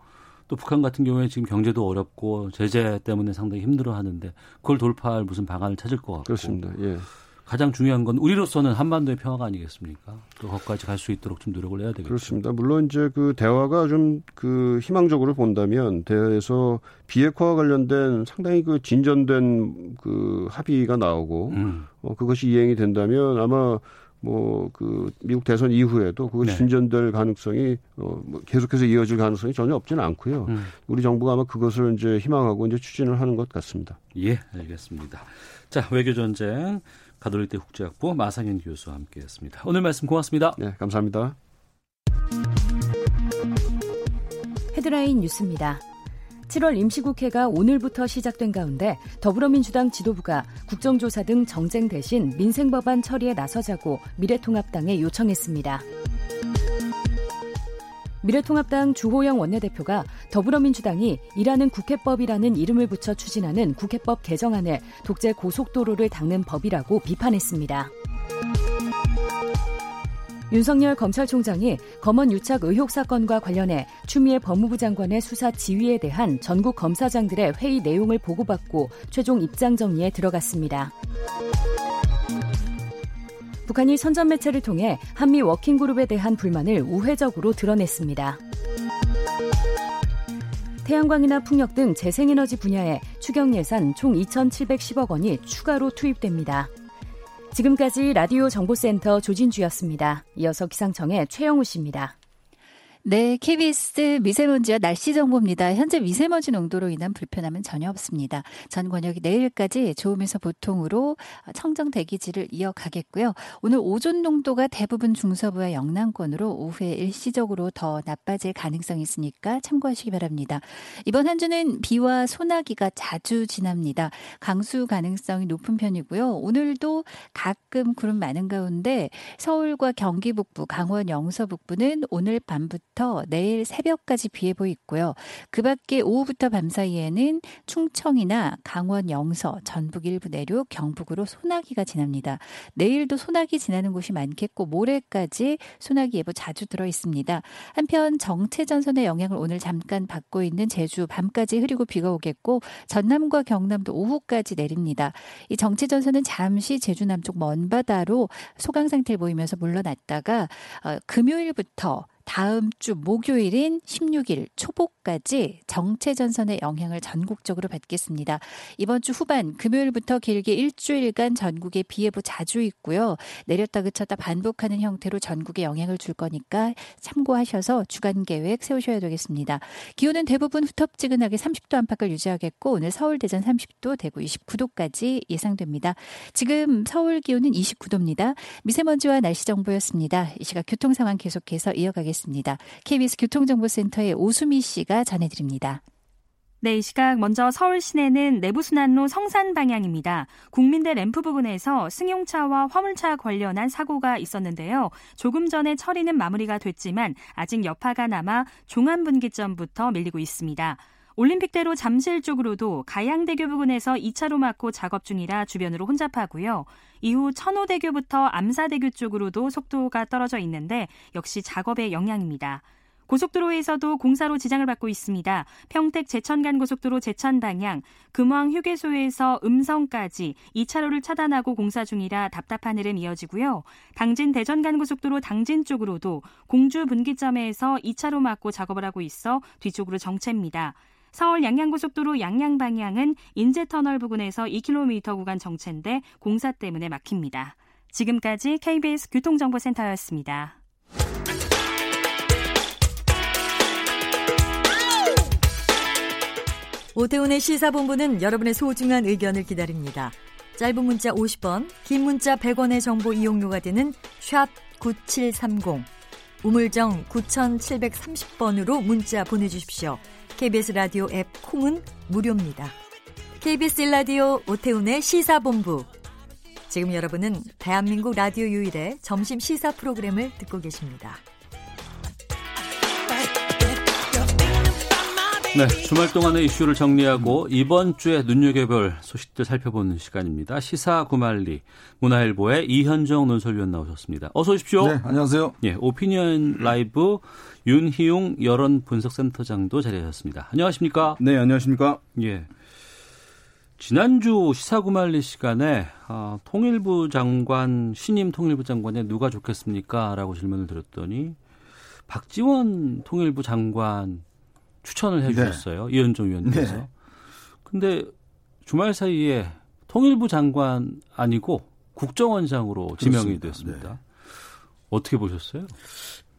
또 북한 같은 경우에 지금 경제도 어렵고 제재 때문에 상당히 힘들어하는데 그걸 돌파할 무슨 방안을 찾을 것 같고 그렇습니다. 예. 가장 중요한 건 우리로서는 한반도의 평화가 아니겠습니까? 또 거기까지 갈 수 있도록 좀 노력을 해야 되겠죠. 그렇습니다. 물론 이제 그 대화가 좀 그 희망적으로 본다면 대화에서 비핵화와 관련된 상당히 그 진전된 그 합의가 나오고 음. 어, 그것이 이행이 된다면 아마 뭐 그 미국 대선 이후에도 그것이 네. 진전될 가능성이 어, 뭐 계속해서 이어질 가능성이 전혀 없지는 않고요. 음. 우리 정부가 아마 그것을 이제 희망하고 이제 추진을 하는 것 같습니다. 예, 알겠습니다. 자, 외교 전쟁 가톨릭대 국제학부 마상현 교수와 함께했습니다. 오늘 말씀 고맙습니다. 네, 감사합니다. 헤드라인 뉴스입니다. 7월 임시국회가 오늘부터 시작된 가운데 더불어민주당 지도부가 국정조사 등 정쟁 대신 민생법안 처리에 나서자고 미래통합당에 요청했습니다. 미래통합당 주호영 원내대표가 더불어민주당이 일하는 국회법이라는 이름을 붙여 추진하는 국회법 개정안을 독재 고속도로를 닦는 법이라고 비판했습니다. 윤석열 검찰총장이 검언 유착 의혹 사건과 관련해 추미애 법무부 장관의 수사 지휘에 대한 전국 검사장들의 회의 내용을 보고받고 최종 입장 정리에 들어갔습니다. 북한이 선전 매체를 통해 한미 워킹그룹에 대한 불만을 우회적으로 드러냈습니다. 태양광이나 풍력 등 재생에너지 분야에 추경 예산 총 2,710억 원이 추가로 투입됩니다. 지금까지 라디오 정보센터 조진주였습니다. 이어서 기상청의 최영우 씨입니다. 네, KBS 미세먼지와 날씨 정보입니다. 현재 미세먼지 농도로 인한 불편함은 전혀 없습니다. 전 권역이 내일까지 좋음에서 보통으로 청정 대기질을 이어가겠고요. 오늘 오존 농도가 대부분 중서부와 영남권으로 오후에 일시적으로 더 나빠질 가능성이 있으니까 참고하시기 바랍니다. 이번 한 주는 비와 소나기가 자주 지납니다. 강수 가능성이 높은 편이고요. 오늘도 가끔 구름 많은 가운데 서울과 경기 북부, 강원 영서 북부는 오늘 밤부터 오후부터 내일 새벽까지 비 예보 있고요. 그 밖에 오후부터 밤 사이에는 충청이나 강원 영서, 전북 일부 내륙, 경북으로 소나기가 지납니다. 내일도 소나기 지나는 곳이 많겠고 모레까지 소나기 예보 자주 들어 있습니다. 한편 정체 전선의 영향을 오늘 잠깐 받고 있는 제주 밤까지 흐리고 비가 오겠고 전남과 경남도 오후까지 내립니다. 이 정체 전선은 잠시 제주 남쪽 먼 바다로 소강 상태를 보이면서 물러났다가 어, 금요일부터 다음 주 목요일인 16일 초복까지 정체 전선의 영향을 전국적으로 받겠습니다. 이번 주 후반 금요일부터 길게 일주일간 전국에 비 예보 자주 있고요. 내렸다 그쳤다 반복하는 형태로 전국에 영향을 줄 거니까 참고하셔서 주간 계획 세우셔야 되겠습니다. 기온은 대부분 후텁지근하게 30도 안팎을 유지하겠고 오늘 서울 대전 30도 대구 29도까지 예상됩니다. 지금 서울 기온은 29도입니다. 미세먼지와 날씨 정보였습니다. 이 시각 교통 상황 계속해서 이어가겠습니다. 하겠습니다. KBS 교통정보센터의 오수미 씨가 전해드립니다. 네, 이 시각 먼저 서울 시내는 내부순환로 성산 방향입니다. 국민대 램프 부근에서 승용차와 화물차 관련한 사고가 있었는데요. 조금 전에 처리는 마무리가 됐지만 아직 여파가 남아 종암분기점부터 밀리고 있습니다. 올림픽대로 잠실 쪽으로도 가양대교 부근에서 2차로 막고 작업 중이라 주변으로 혼잡하고요. 이후 천호대교부터 암사대교 쪽으로도 속도가 떨어져 있는데 역시 작업의 영향입니다. 고속도로에서도 공사로 지장을 받고 있습니다. 평택 제천간 고속도로 제천 방향, 금왕 휴게소에서 음성까지 2차로를 차단하고 공사 중이라 답답한 흐름 이어지고요. 당진 대전간 고속도로 당진 쪽으로도 공주 분기점에서 2차로 막고 작업을 하고 있어 뒤쪽으로 정체입니다. 서울 양양고속도로 양양 방향은 인제터널 부근에서 2km 구간 정체인데 공사 때문에 막힙니다. 지금까지 KBS 교통정보센터였습니다. 오태훈의 시사본부는 여러분의 소중한 의견을 기다립니다. 짧은 문자 50번, 긴 문자 100원의 정보 이용료가 되는 샵 9730, 우물정 9730번으로 문자 보내주십시오. KBS 라디오 앱 콩은 무료입니다. KBS 라디오 오태훈의 시사본부. 지금 여러분은 대한민국 라디오 유일의 점심 시사 프로그램을 듣고 계십니다. 네, 주말 동안의 이슈를 정리하고 이번 주에 눈여겨볼 소식들 살펴보는 시간입니다. 시사 구말리 문화일보의 이현정 논설위원 나오셨습니다. 어서 오십시오. 네, 안녕하세요. 예, 오피니언 라이브 윤희용 여론 분석센터장도 자리하셨습니다. 안녕하십니까? 네, 안녕하십니까? 예. 지난주 시사 구말리 시간에 어, 통일부 장관 신임 통일부 장관에 누가 좋겠습니까? 라고 질문을 드렸더니 박지원 통일부 장관 추천을 해주셨어요. 네. 이현종 위원께서. 네. 근데 주말 사이에 통일부 장관 아니고 국정원장으로 지명이 됐습니다. 네. 어떻게 보셨어요?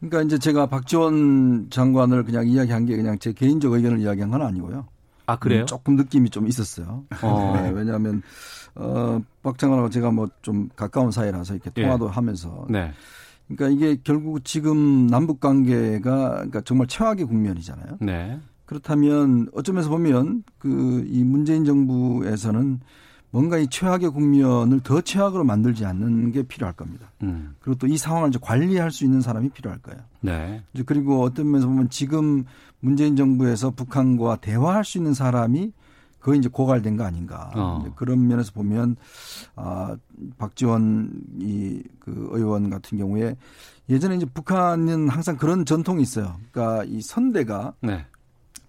그러니까 이제 제가 박지원 장관을 그냥 이야기한 게 그냥 제 개인적 의견을 이야기한 건 아니고요. 아 그래요? 음, 조금 느낌이 좀 있었어요. 어. 네, 왜냐하면 어, 박 장관하고 제가 뭐 좀 가까운 사이라서 이렇게 통화도 예. 하면서. 네. 그러니까 이게 결국 지금 남북 관계가 그러니까 정말 최악의 국면이잖아요. 네. 그렇다면 어쩌면서 보면 그 이 문재인 정부에서는 뭔가 이 최악의 국면을 더 최악으로 만들지 않는 게 필요할 겁니다. 음. 그리고 또 이 상황을 이제 관리할 수 있는 사람이 필요할 거예요. 네. 그리고 어떤 면에서 보면 지금 문재인 정부에서 북한과 대화할 수 있는 사람이 거의 이제 고갈된 거 아닌가. 어. 그런 면에서 보면 아 박지원 이그 의원 같은 경우에 예전에 이제 북한은 항상 그런 전통이 있어요. 그러니까 이 선대가 네.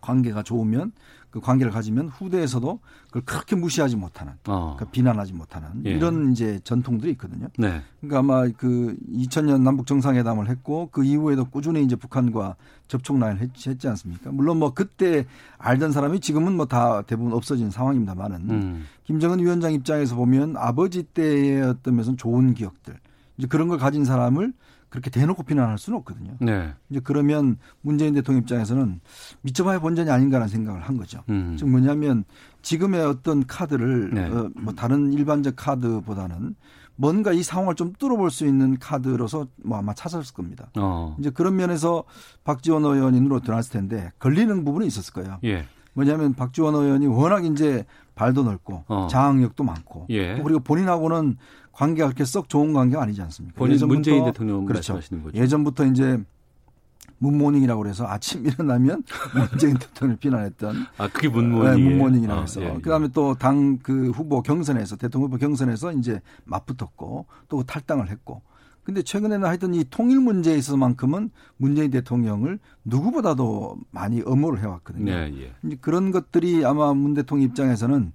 관계가 좋으면 그 관계를 가지면 후대에서도 그걸 그렇게 무시하지 못하는, 어. 그러니까 비난하지 못하는 예. 이런 이제 전통들이 있거든요. 네. 그러니까 아마 그 2000년 남북 정상회담을 했고 그 이후에도 꾸준히 이제 북한과 접촉 라인을 했, 했지 않습니까? 물론 뭐 그때 알던 사람이 지금은 뭐 다 대부분 없어진 상황입니다만은 음. 김정은 위원장 입장에서 보면 아버지 때의 어떤 면에서 좋은 기억들 이제 그런 걸 가진 사람을 그렇게 대놓고 비난할 수는 없거든요. 네. 이제 그러면 문재인 대통령 입장에서는 미쳐봐야 본전이 아닌가라는 생각을 한 거죠. 음. 즉 뭐냐면 지금의 어떤 카드를 네. 어, 뭐 다른 일반적 카드보다는 뭔가 이 상황을 좀 뚫어볼 수 있는 카드로서 뭐 아마 찾았을 겁니다. 어. 이제 그런 면에서 박지원 의원이 눈으로 들어왔을 텐데 걸리는 부분이 있었을 거예요. 예. 뭐냐면 박지원 의원이 워낙 이제 발도 넓고 어. 장악력도 많고 예. 그리고 본인하고는 관계가 그렇게 썩 좋은 관계가 아니지 않습니까? 본인 문재인 대통령 그렇죠. 말씀하시는 거죠. 예전부터 이제 문모닝이라고 그래서 아침 일어나면 문재인 대통령을 비난했던 아 그게 문모닝 네, 문모닝이라고 아, 해서 예, 예. 그다음에 또 당 그 후보 경선에서 대통령 후보 경선에서 이제 맞붙었고 또 탈당을 했고 근데 최근에는 하여튼 이 통일 문제에 있어서만큼은 문재인 대통령을 누구보다도 많이 엄호를 해왔거든요. 네, 예. 그런 것들이 아마 문 대통령 입장에서는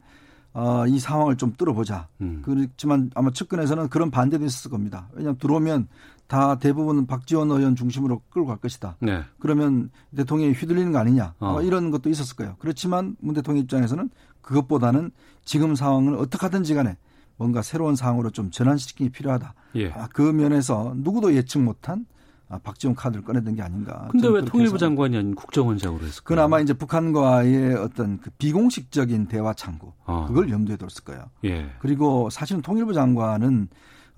어, 이 상황을 좀 뚫어보자. 음. 그렇지만 아마 측근에서는 그런 반대도 있었을 겁니다. 왜냐하면 들어오면 다 대부분 박지원 의원 중심으로 끌고 갈 것이다. 네. 그러면 대통령이 휘둘리는 거 아니냐. 어. 이런 것도 있었을 거예요. 그렇지만 문 대통령 입장에서는 그것보다는 지금 상황을 어떻게 하든지 간에 뭔가 새로운 상황으로 좀 전환시키기 필요하다. 예. 아, 그 면에서 누구도 예측 못한 아, 박지원 카드를 꺼내던 게 아닌가. 근데 왜 통일부 장관이 아닌 국정원장으로 했을까요? 그건 아마 이제 북한과의 어떤 그 비공식적인 대화 창구 어. 그걸 염두에 뒀을 거예요. 예. 그리고 사실은 통일부 장관은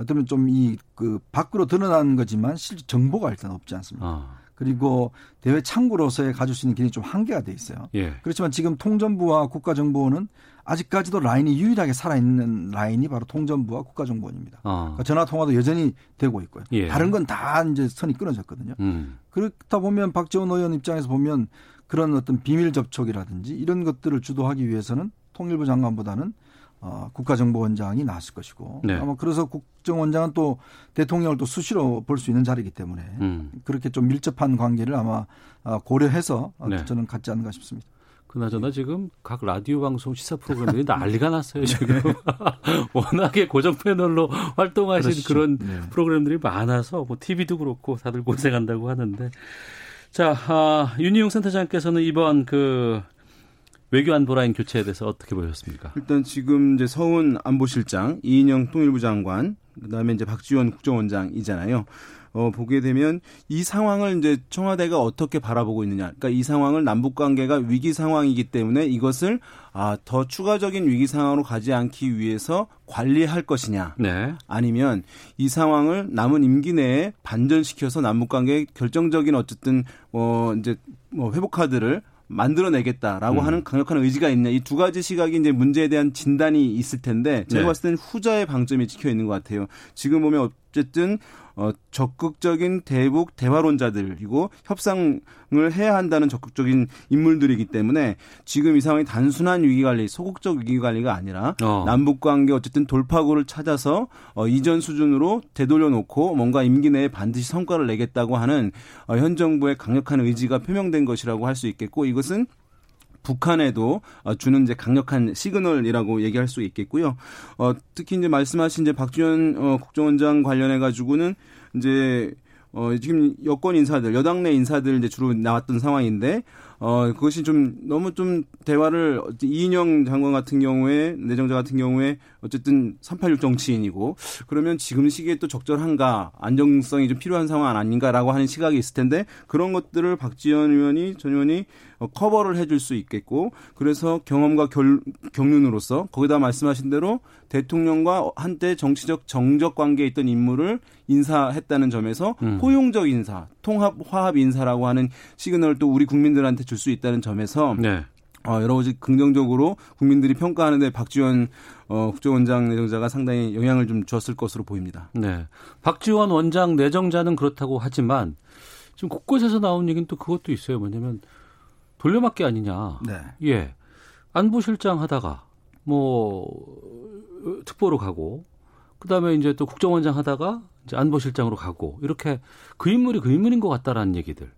어쩌면 좀 이 그 밖으로 드러난 거지만 실제 정보가 일단 없지 않습니까? 어. 그리고 대외 창구로서의 가질 수 있는 기능이 좀 한계가 돼 있어요. 예. 그렇지만 지금 통전부와 국가정보원은 아직까지도 라인이 유일하게 살아있는 라인이 바로 통전부와 국가정보원입니다. 어. 그러니까 전화 통화도 여전히 되고 있고요. 예. 다른 건 다 이제 선이 끊어졌거든요. 음. 그렇다 보면 박지원 의원 입장에서 보면 그런 어떤 비밀 접촉이라든지 이런 것들을 주도하기 위해서는 통일부 장관보다는 어, 국가정보원장이 나왔을 것이고 네. 아마 그래서 국정원장은 또 대통령을 또 수시로 볼 수 있는 자리이기 때문에 음. 그렇게 좀 밀접한 관계를 아마 어, 고려해서 네. 저는 갖지 않는가 싶습니다. 그나저나 지금 각 라디오 방송 시사 프로그램들이 난리가 났어요 지금 워낙에 고정 패널로 활동하신 그렇죠. 그런 네. 프로그램들이 많아서 뭐 TV도 그렇고 다들 고생한다고 하는데 자 아, 윤희용 센터장께서는 이번 그 외교 안보라인 교체에 대해서 어떻게 보셨습니까? 일단 지금 이제 서훈 안보실장, 이인영 통일부 장관, 그다음에 이제 박지원 국정원장이잖아요. 어, 보게 되면 이 상황을 이제 청와대가 어떻게 바라보고 있느냐. 그러니까 이 상황을 남북 관계가 위기 상황이기 때문에 이것을 아, 더 추가적인 위기 상황으로 가지 않기 위해서 관리할 것이냐. 네. 아니면 이 상황을 남은 임기 내에 반전시켜서 남북 관계의 결정적인 어쨌든 어 이제 뭐 회복 카드를 만들어내겠다라고 음. 하는 강력한 의지가 있냐 이 두 가지 시각이 이제 문제에 대한 진단이 있을 텐데 제가 네. 봤을 때는 후자의 방점이 찍혀 있는 것 같아요. 지금 보면 어쨌든 어, 적극적인 대북 대화론자들이고 협상을 해야 한다는 적극적인 인물들이기 때문에 지금 이 상황이 단순한 위기 관리, 소극적 위기 관리가 아니라 어. 남북 관계 어쨌든 돌파구를 찾아서 어, 이전 수준으로 되돌려 놓고 뭔가 임기 내에 반드시 성과를 내겠다고 하는 어, 현 정부의 강력한 의지가 표명된 것이라고 할 수 있겠고 이것은 북한에도 어, 주는 이제 강력한 시그널이라고 얘기할 수 있겠고요. 어, 특히 이제 말씀하신 이제 박지원 어, 국정원장 관련해 가지고는 이제 어, 지금 여권 인사들, 여당 내 인사들 이제 주로 나왔던 상황인데, 어, 그것이 좀 너무 좀 대화를 이인영 장관 같은 경우에 내정자 같은 경우에 어쨌든 386 정치인이고 그러면 지금 시기에 또 적절한가 안정성이 좀 필요한 상황 아닌가라고 하는 시각이 있을 텐데 그런 것들을 박지원 의원이 전 의원이 어, 커버를 해줄 수 있겠고 그래서 경험과 결, 경륜으로서 거기다 말씀하신 대로 대통령과 한때 정치적 정적 관계에 있던 인물을 인사했다는 점에서 음. 포용적 인사, 통합 화합 인사라고 하는 시그널을 또 우리 국민들한테 줄 수 있다는 점에서 네. 어, 여러 가지 긍정적으로 국민들이 평가하는데 박지원 어, 국정원장 내정자가 상당히 영향을 좀 줬을 것으로 보입니다. 네. 박지원 원장 내정자는 그렇다고 하지만 지금 곳곳에서 나온 얘기는 또 그것도 있어요. 뭐냐면 돌려막기 아니냐. 네. 예. 안보실장 하다가 뭐 특보로 가고 그다음에 이제 또 국정원장 하다가 이제 안보실장으로 가고 이렇게 그 인물이 그 인물인 것 같다라는 얘기들.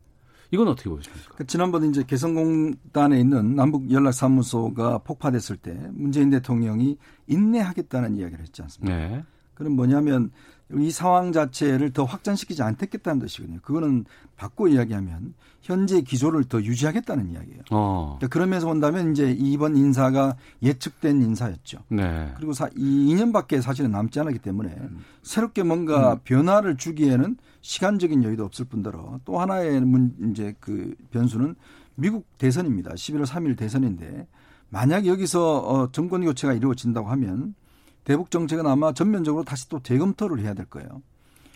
이건 어떻게 보십니까? 그 지난번에 이제 개성공단에 있는 남북 연락사무소가 폭파됐을 때 문재인 대통령이 인내하겠다는 이야기를 했지 않습니까? 네. 그럼 뭐냐면 이 상황 자체를 더 확장시키지 않겠다는 뜻이거든요. 그거는 바꿔 이야기하면 현재 기조를 더 유지하겠다는 이야기예요. 어. 그러니까 그러면서 본다면 이제 이번 인사가 예측된 인사였죠. 네. 그리고 사, 이 2년밖에 사실은 남지 않았기 때문에 음. 새롭게 뭔가 음. 변화를 주기에는 시간적인 여유도 없을 뿐더러 또 하나의 문, 이제 그 변수는 미국 대선입니다. 11월 3일 대선인데 만약 여기서 어, 정권 교체가 이루어진다고 하면 대북 정책은 아마 전면적으로 다시 또 재검토를 해야 될 거예요.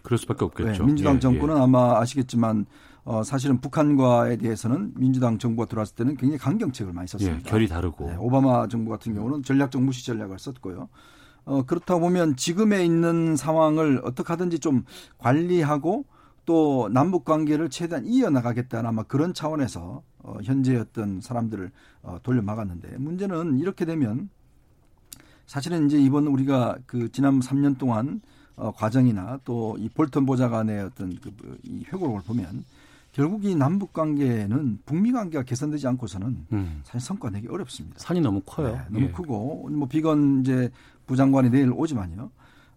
그럴 수밖에 없겠죠. 네, 민주당 예, 정권은 예. 아마 아시겠지만 어, 사실은 북한과에 대해서는 민주당 정부가 들어왔을 때는 굉장히 강경책을 많이 썼습니다. 예, 결이 다르고. 네, 오바마 정부 같은 경우는 전략적 무시 전략을 썼고요. 어, 그렇다 보면 지금에 있는 상황을 어떻게 하든지 좀 관리하고 또 남북 관계를 최대한 이어나가겠다는 아마 그런 차원에서 어, 현재 어떤 사람들을 어, 돌려 막았는데 문제는 이렇게 되면 사실은 이제 이번 우리가 그 지난 3년 동안 어, 과정이나 또 이 볼턴 보좌관의 어떤 그이 회고록을 보면 결국 이 남북 관계는 북미 관계가 개선되지 않고서는 음. 사실 성과 내기 어렵습니다. 산이 너무 커요. 네, 너무 예. 크고 뭐 비건 이제 부장관이 내일 오지만요.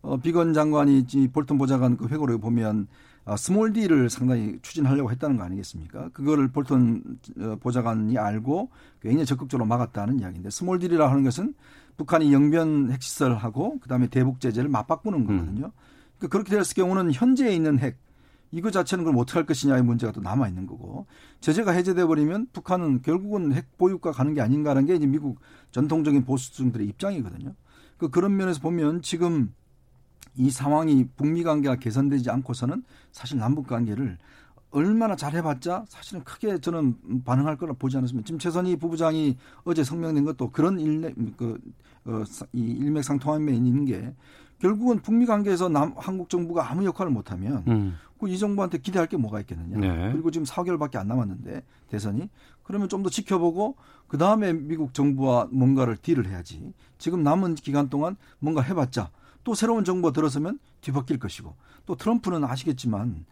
어, 비건 장관이 이 볼턴 보좌관 그 회고록을 보면 어, small deal을 상당히 추진하려고 했다는 거 아니겠습니까? 그거를 볼턴 어, 보좌관이 알고 굉장히 적극적으로 막았다는 이야기인데 small deal이라 하는 것은 북한이 영변 핵시설하고 그다음에 대북 제재를 맞바꾸는 거거든요. 음. 그러니까 그렇게 됐을 경우는 현재에 있는 핵 이거 자체는 그럼 어떻게 할 것이냐의 문제가 또 남아 있는 거고 제재가 해제돼 버리면 북한은 결국은 핵 보유로 가는 게 아닌가라는 게 이제 미국 전통적인 보수층들의 입장이거든요. 그 그런 면에서 보면 지금 이 상황이 북미 관계가 개선되지 않고서는 사실 남북 관계를 얼마나 잘해봤자 사실은 크게 저는 반응할 거라 보지 않았습니다. 지금 최선희 부부장이 어제 성명낸 것도 그런 일맥 그, 어, 이 일맥상통함에 있는 게 결국은 북미 관계에서 남 한국 정부가 아무 역할을 못하면 음. 그이 정부한테 기대할 게 뭐가 있겠느냐. 네. 그리고 지금 4개월밖에 안 남았는데 대선이 그러면 좀 더 지켜보고 그 다음에 미국 정부와 뭔가를 딜을 해야지. 지금 남은 기간 동안 뭔가 해봤자 또 새로운 정부가 들어서면 뒤바뀔 것이고 또 트럼프는 아시겠지만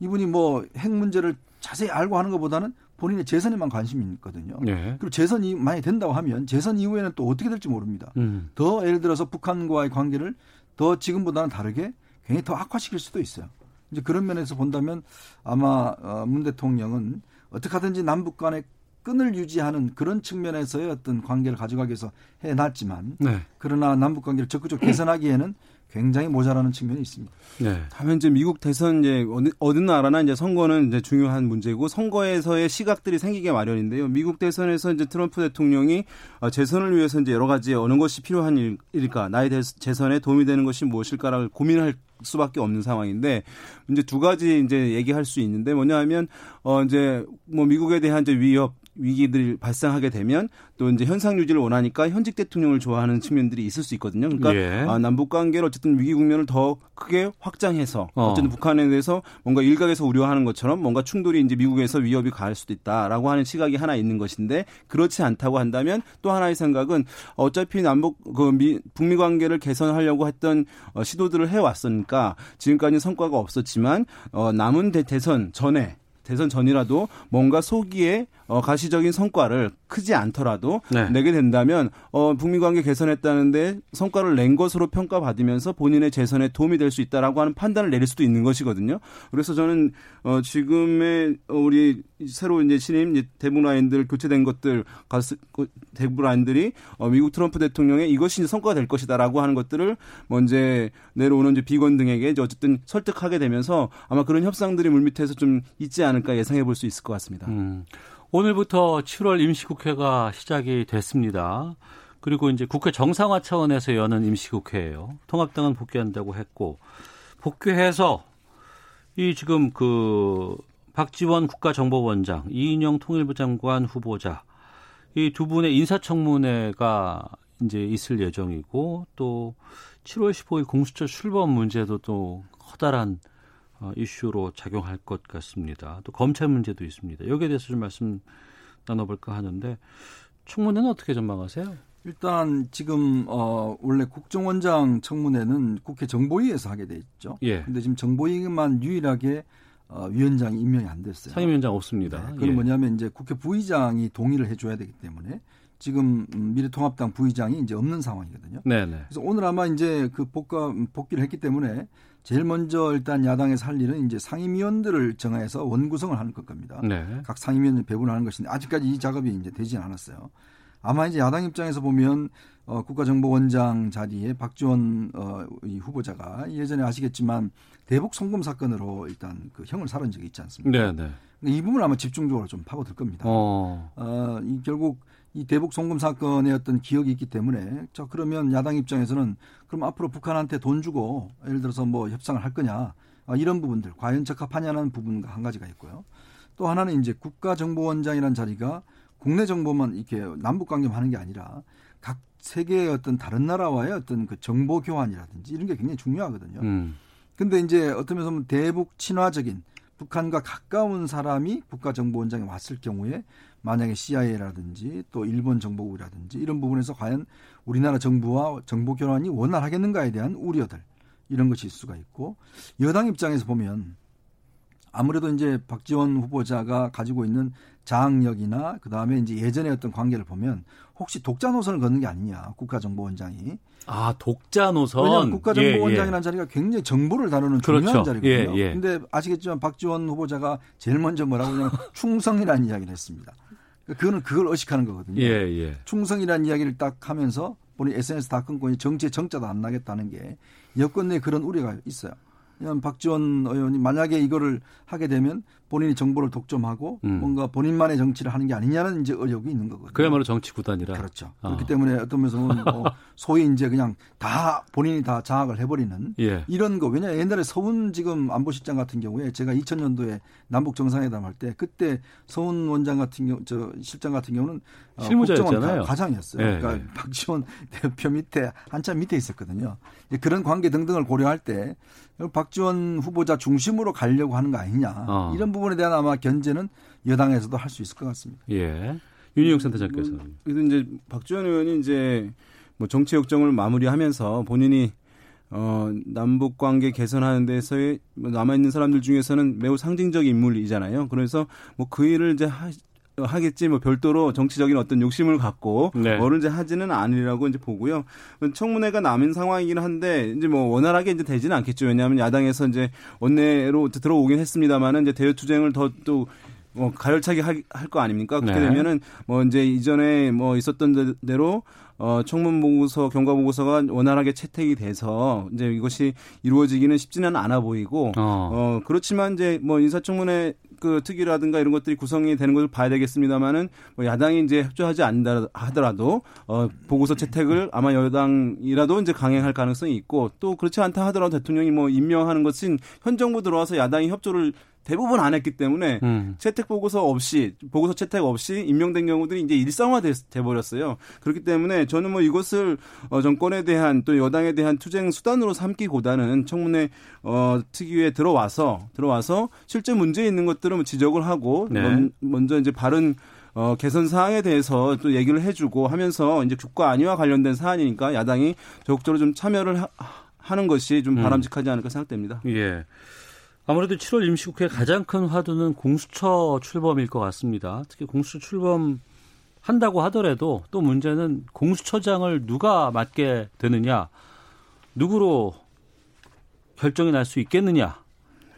이분이 뭐 핵 문제를 자세히 알고 하는 것보다는 본인의 재선에만 관심이 있거든요. 네. 그리고 재선이 많이 된다고 하면 재선 이후에는 또 어떻게 될지 모릅니다. 음. 더 예를 들어서 북한과의 관계를 더 지금보다는 다르게 굉장히 더 악화시킬 수도 있어요. 이제 그런 면에서 본다면 아마 어, 문 대통령은 어떻게 하든지 남북 간의 끈을 유지하는 그런 측면에서의 어떤 관계를 가져가기 위해서 해놨지만 네. 그러나 남북 관계를 적극적으로 개선하기에는 굉장히 모자라는 측면이 있습니다. 네. 다만 이제 미국 대선 이제 어느, 어느 나라나 이제 선거는 이제 중요한 문제고 선거에서의 시각들이 생기게 마련인데요. 미국 대선에서 이제 트럼프 대통령이 어, 재선을 위해서 이제 여러 가지 어느 것이 필요한 일 일까, 나의 재선에 도움이 되는 것이 무엇일까를 고민할 수밖에 없는 상황인데 이제 두 가지 이제 얘기할 수 있는데 뭐냐 하면 어 이제 뭐 미국에 대한 이제 위협 위기들이 발생하게 되면 또 이제 현상 유지를 원하니까 현직 대통령을 좋아하는 측면들이 있을 수 있거든요. 그러니까 예. 아, 남북 관계를 어쨌든 위기 국면을 더 크게 확장해서 어. 쨌든 북한에 대해서 뭔가 일각에서 우려하는 것처럼 뭔가 충돌이 이제 미국에서 위협이 가할 수도 있다라고 하는 시각이 하나 있는 것인데 그렇지 않다고 한다면 또 하나의 생각은 어차피 남북 그 미, 북미 관계를 개선하려고 했던 어, 시도들을 해 왔으니까 지금까지 성과가 없었지만 어, 남은 대, 대선 전에 대선 전이라도 뭔가 소기에 어, 가시적인 성과를 크지 않더라도 네. 내게 된다면 어, 북미 관계 개선했다는데 성과를 낸 것으로 평가받으면서 본인의 재선에 도움이 될 수 있다라고 하는 판단을 내릴 수도 있는 것이거든요. 그래서 저는 어, 지금의 우리 새로 이제 신임 대북 라인들 교체된 것들 그 대북 라인들이 어, 미국 트럼프 대통령의 이것이 성과가 될 것이다라고 하는 것들을 먼저 내려오는 이제 비건 등에게 이제 어쨌든 설득하게 되면서 아마 그런 협상들이 물밑에서 좀 있지 않을까 예상해 볼 수 있을 것 같습니다. 음. 오늘부터 7월 임시국회가 시작이 됐습니다. 그리고 이제 국회 정상화 차원에서 여는 임시국회예요. 통합당은 복귀한다고 했고 복귀해서 이 지금 그 박지원 국가정보원장, 이인영 통일부 장관 후보자 이 두 분의 인사청문회가 이제 있을 예정이고 또 7월 15일 공수처 출범 문제도 또 커다란 어, 이슈로 작용할 것 같습니다. 또 검찰 문제도 있습니다. 여기에 대해서 좀 말씀 나눠볼까 하는데 청문회는 어떻게 전망하세요? 일단 지금 어 원래 국정원장 청문회는 국회 정보위에서 하게 돼 있죠. 예. 근데 지금 정보위만 유일하게 어, 위원장이 임명이 안 됐어요. 상임위원장 없습니다. 네, 그건 예. 뭐냐면 이제 국회 부의장이 동의를 해줘야 되기 때문에 지금 미래통합당 부의장이 이제 없는 상황이거든요. 네네. 네. 그래서 오늘 아마 이제 그 복가 복귀를 했기 때문에 제일 먼저 일단 야당에서 할 일은 이제 상임위원들을 정해서 원구성을 하는 것 겁니다. 네. 각 상임위원을 배분하는 것인데 아직까지 이 작업이 이제 되지 않았어요. 아마 이제 야당 입장에서 보면 어, 국가정보원장 자리에 박지원 어, 이 후보자가 예전에 아시겠지만 대북 송금 사건으로 일단 그 형을 살은 적이 있지 않습니까? 네, 네. 이 부분 을 아마 집중적으로 좀 파고들 겁니다. 어. 어, 이 결국 이 대북 송금 사건의 어떤 기억이 있기 때문에 자 그러면 야당 입장에서는 그럼 앞으로 북한한테 돈 주고 예를 들어서 뭐 협상을 할 거냐 아, 이런 부분들 과연 적합하냐는 부분과 한 가지가 있고요. 또 하나는 이제 국가정보원장이라는 자리가 국내 정보만 이렇게 남북 관계만 하는 게 아니라 각 세계의 어떤 다른 나라와의 어떤 그 정보 교환이라든지 이런 게 굉장히 중요하거든요. 음. 근데 이제 면에서 보면 대북 친화적인 북한과 가까운 사람이 국가정보원장에 왔을 경우에 만약에 CIA라든지 또 일본 정보국이라든지 이런 부분에서 과연 우리나라 정부와 정보 교환이 원활하겠는가에 대한 우려들 이런 것이 있을 수가 있고 여당 입장에서 보면 아무래도 이제 박지원 후보자가 가지고 있는 장악력이나 그 다음에 이제 예전의 어떤 관계를 보면 혹시 독자 노선을 걷는 게 아니냐 국가정보원장이 아 독자 노선 왜냐하면 국가정보원장이라는 예, 예. 자리가 굉장히 정보를 다루는 그렇죠. 중요한 자리거든요. 예, 예. 근데 아시겠지만 박지원 후보자가 제일 먼저 뭐라고 하냐면 충성이라는 이야기를 했습니다. 그거는 그걸 의식하는 거거든요. 예, 예. 충성이라는 이야기를 딱 하면서 본인 SNS 다 끊고 정치에 정자도 안 나겠다는 게 여권 내에 그런 우려가 있어요. 박지원 의원이 만약에 이거를 하게 되면 본인이 정보를 독점하고 음. 뭔가 본인만의 정치를 하는 게 아니냐는 이제 의혹이 있는 거거든요. 그야말로 정치 구단이라. 그렇죠. 어. 그렇기 때문에 어떤 면에서는 뭐 소위 이제 그냥 다 본인이 다 장악을 해버리는 예. 이런 거. 왜냐 옛날에 서훈 지금 안보실장 같은 경우에 제가 2000년도에 남북 정상회담 할 때 그때 서훈 원장 같은 경우 저 실장 같은 경우는 어, 실무자였잖아요. 과장이었어요. 예. 그러니까 예. 박지원 대표 밑에 한참 밑에 있었거든요. 그런 관계 등등을 고려할 때 박지원 후보자 중심으로 가려고 하는 거 아니냐 어. 이런 부분에 대한 아마 견제는 여당에서도 할 수 있을 것 같습니다. 예. 윤희영 센터장께서. 는 그래서 이제 박지원 의원이 이제 뭐 정치 역정을 마무리하면서 본인이 어, 남북 관계 개선하는 데서의 뭐 남아 있는 사람들 중에서는 매우 상징적 인물이잖아요. 그래서 뭐 그 일을 이제 하, 하겠지 뭐 별도로 정치적인 어떤 욕심을 갖고 네. 뭐를 이제 하지는 않으리라고 이제 보고요. 청문회가 남은 상황이긴 한데 이제 뭐 원활하게 이제 되지는 않겠죠. 왜냐하면 야당에서 이제 원내로 들어오긴 했습니다만은 이제 대여 투쟁을 더또 뭐 가열차게 할 거 아닙니까? 그렇게 네. 되면은 뭐 이제 이전에 뭐 있었던 대로 어, 청문 보고서, 경과 보고서가 원활하게 채택이 돼서 이제 이것이 이루어지기는 쉽지는 않아 보이고, 어, 어 그렇지만 이제 뭐 인사청문회 그 특위라든가 이런 것들이 구성이 되는 것을 봐야 되겠습니다만은 뭐 야당이 이제 협조하지 않다 하더라도 어 보고서 채택을 아마 여당이라도 이제 강행할 가능성이 있고 또 그렇지 않다 하더라도 대통령이 뭐 임명하는 것은 현 정부 들어와서 야당이 협조를 대부분 안 했기 때문에 음. 채택 보고서 없이 보고서 채택 없이 임명된 경우들이 이제 일상화돼 버렸어요. 그렇기 때문에 저는 뭐 이것을 어 정권에 대한 또 여당에 대한 투쟁 수단으로 삼기보다는 청문회 어 특위에 들어와서 들어와서 실제 문제 있는 것들은 뭐 지적을 하고 네. 먼저 이제 바른 어, 개선 사항에 대해서 또 얘기를 해주고 하면서 이제 국가 안위와 관련된 사안이니까 야당이 적극적으로 좀 참여를 하, 하는 것이 좀 음. 바람직하지 않을까 생각됩니다. 예. 아무래도 7월 임시국회 가장 큰 화두는 공수처 출범일 것 같습니다. 특히 공수처 출범 한다고 하더라도 또 문제는 공수처장을 누가 맡게 되느냐, 누구로 결정이 날 수 있겠느냐.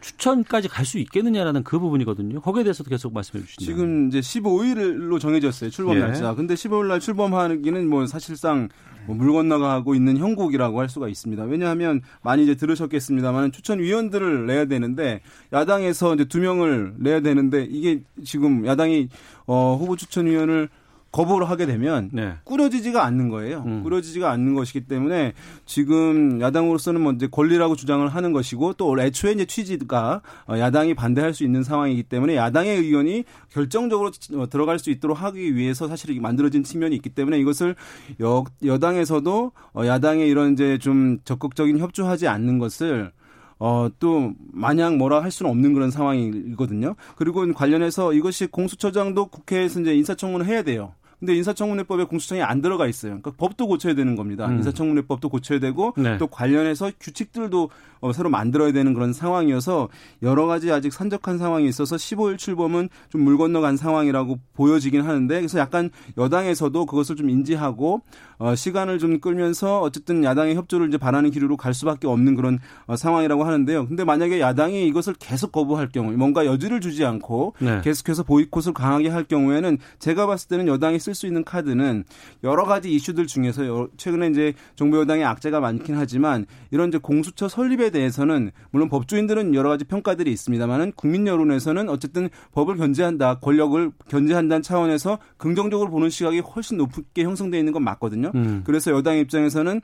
추천까지 갈 수 있겠느냐라는 그 부분이거든요. 거기에 대해서도 계속 말씀해 주시죠. 지금 이제 15일로 정해졌어요. 출범 예. 날짜. 근데 15일 날 출범하기는 뭐 사실상 뭐물 건너가고 있는 형국이라고 할 수가 있습니다. 왜냐하면 많이 이제 들으셨겠습니다만 추천위원들을 내야 되는데 야당에서 이제 두 명을 내야 되는데 이게 지금 야당이 어 후보 추천위원을 거부를 하게 되면 네. 꾸려지지가 않는 거예요. 음. 꾸려지지가 않는 것이기 때문에 지금 야당으로서는 뭐 권리라고 주장을 하는 것이고 또 애초에 이제 취지가 어, 야당이 반대할 수 있는 상황이기 때문에 야당의 의견이 결정적으로 어, 들어갈 수 있도록 하기 위해서 사실 만들어진 측면이 있기 때문에 이것을 여, 여당에서도 어, 야당의 이런 이제 좀 적극적인 협조하지 않는 것을 어, 또, 마냥 뭐라 할 수는 없는 그런 상황이거든요. 그리고 관련해서 이것이 공수처장도 국회에서 이제 인사청문을 해야 돼요. 근데 인사청문회법에 공수처장이 안 들어가 있어요. 그러니까 법도 고쳐야 되는 겁니다. 음. 인사청문회법도 고쳐야 되고 네. 또 관련해서 규칙들도 어, 새로 만들어야 되는 그런 상황이어서 여러 가지 아직 산적한 상황이 있어서 15일 출범은 좀 물 건너간 상황이라고 보여지긴 하는데 그래서 약간 여당에서도 그것을 좀 인지하고 어, 시간을 좀 끌면서 어쨌든 야당의 협조를 이제 바라는 기류로 갈 수밖에 없는 그런 어, 상황이라고 하는데요. 근데 만약에 야당이 이것을 계속 거부할 경우 뭔가 여지를 주지 않고 네. 계속해서 보이콧을 강하게 할 경우에는 제가 봤을 때는 여당이 쓸 수 있는 카드는 여러 가지 이슈들 중에서 최근에 이제 정부 여당의 악재가 많긴 하지만 이런 이제 공수처 설립에 대해서는 물론 법조인들은 여러 가지 평가들이 있습니다만은 국민 여론에서는 어쨌든 법을 견제한다, 권력을 견제한다는 차원에서 긍정적으로 보는 시각이 훨씬 높게 형성되어 있는 건 맞거든요. 음. 그래서 여당 입장에서는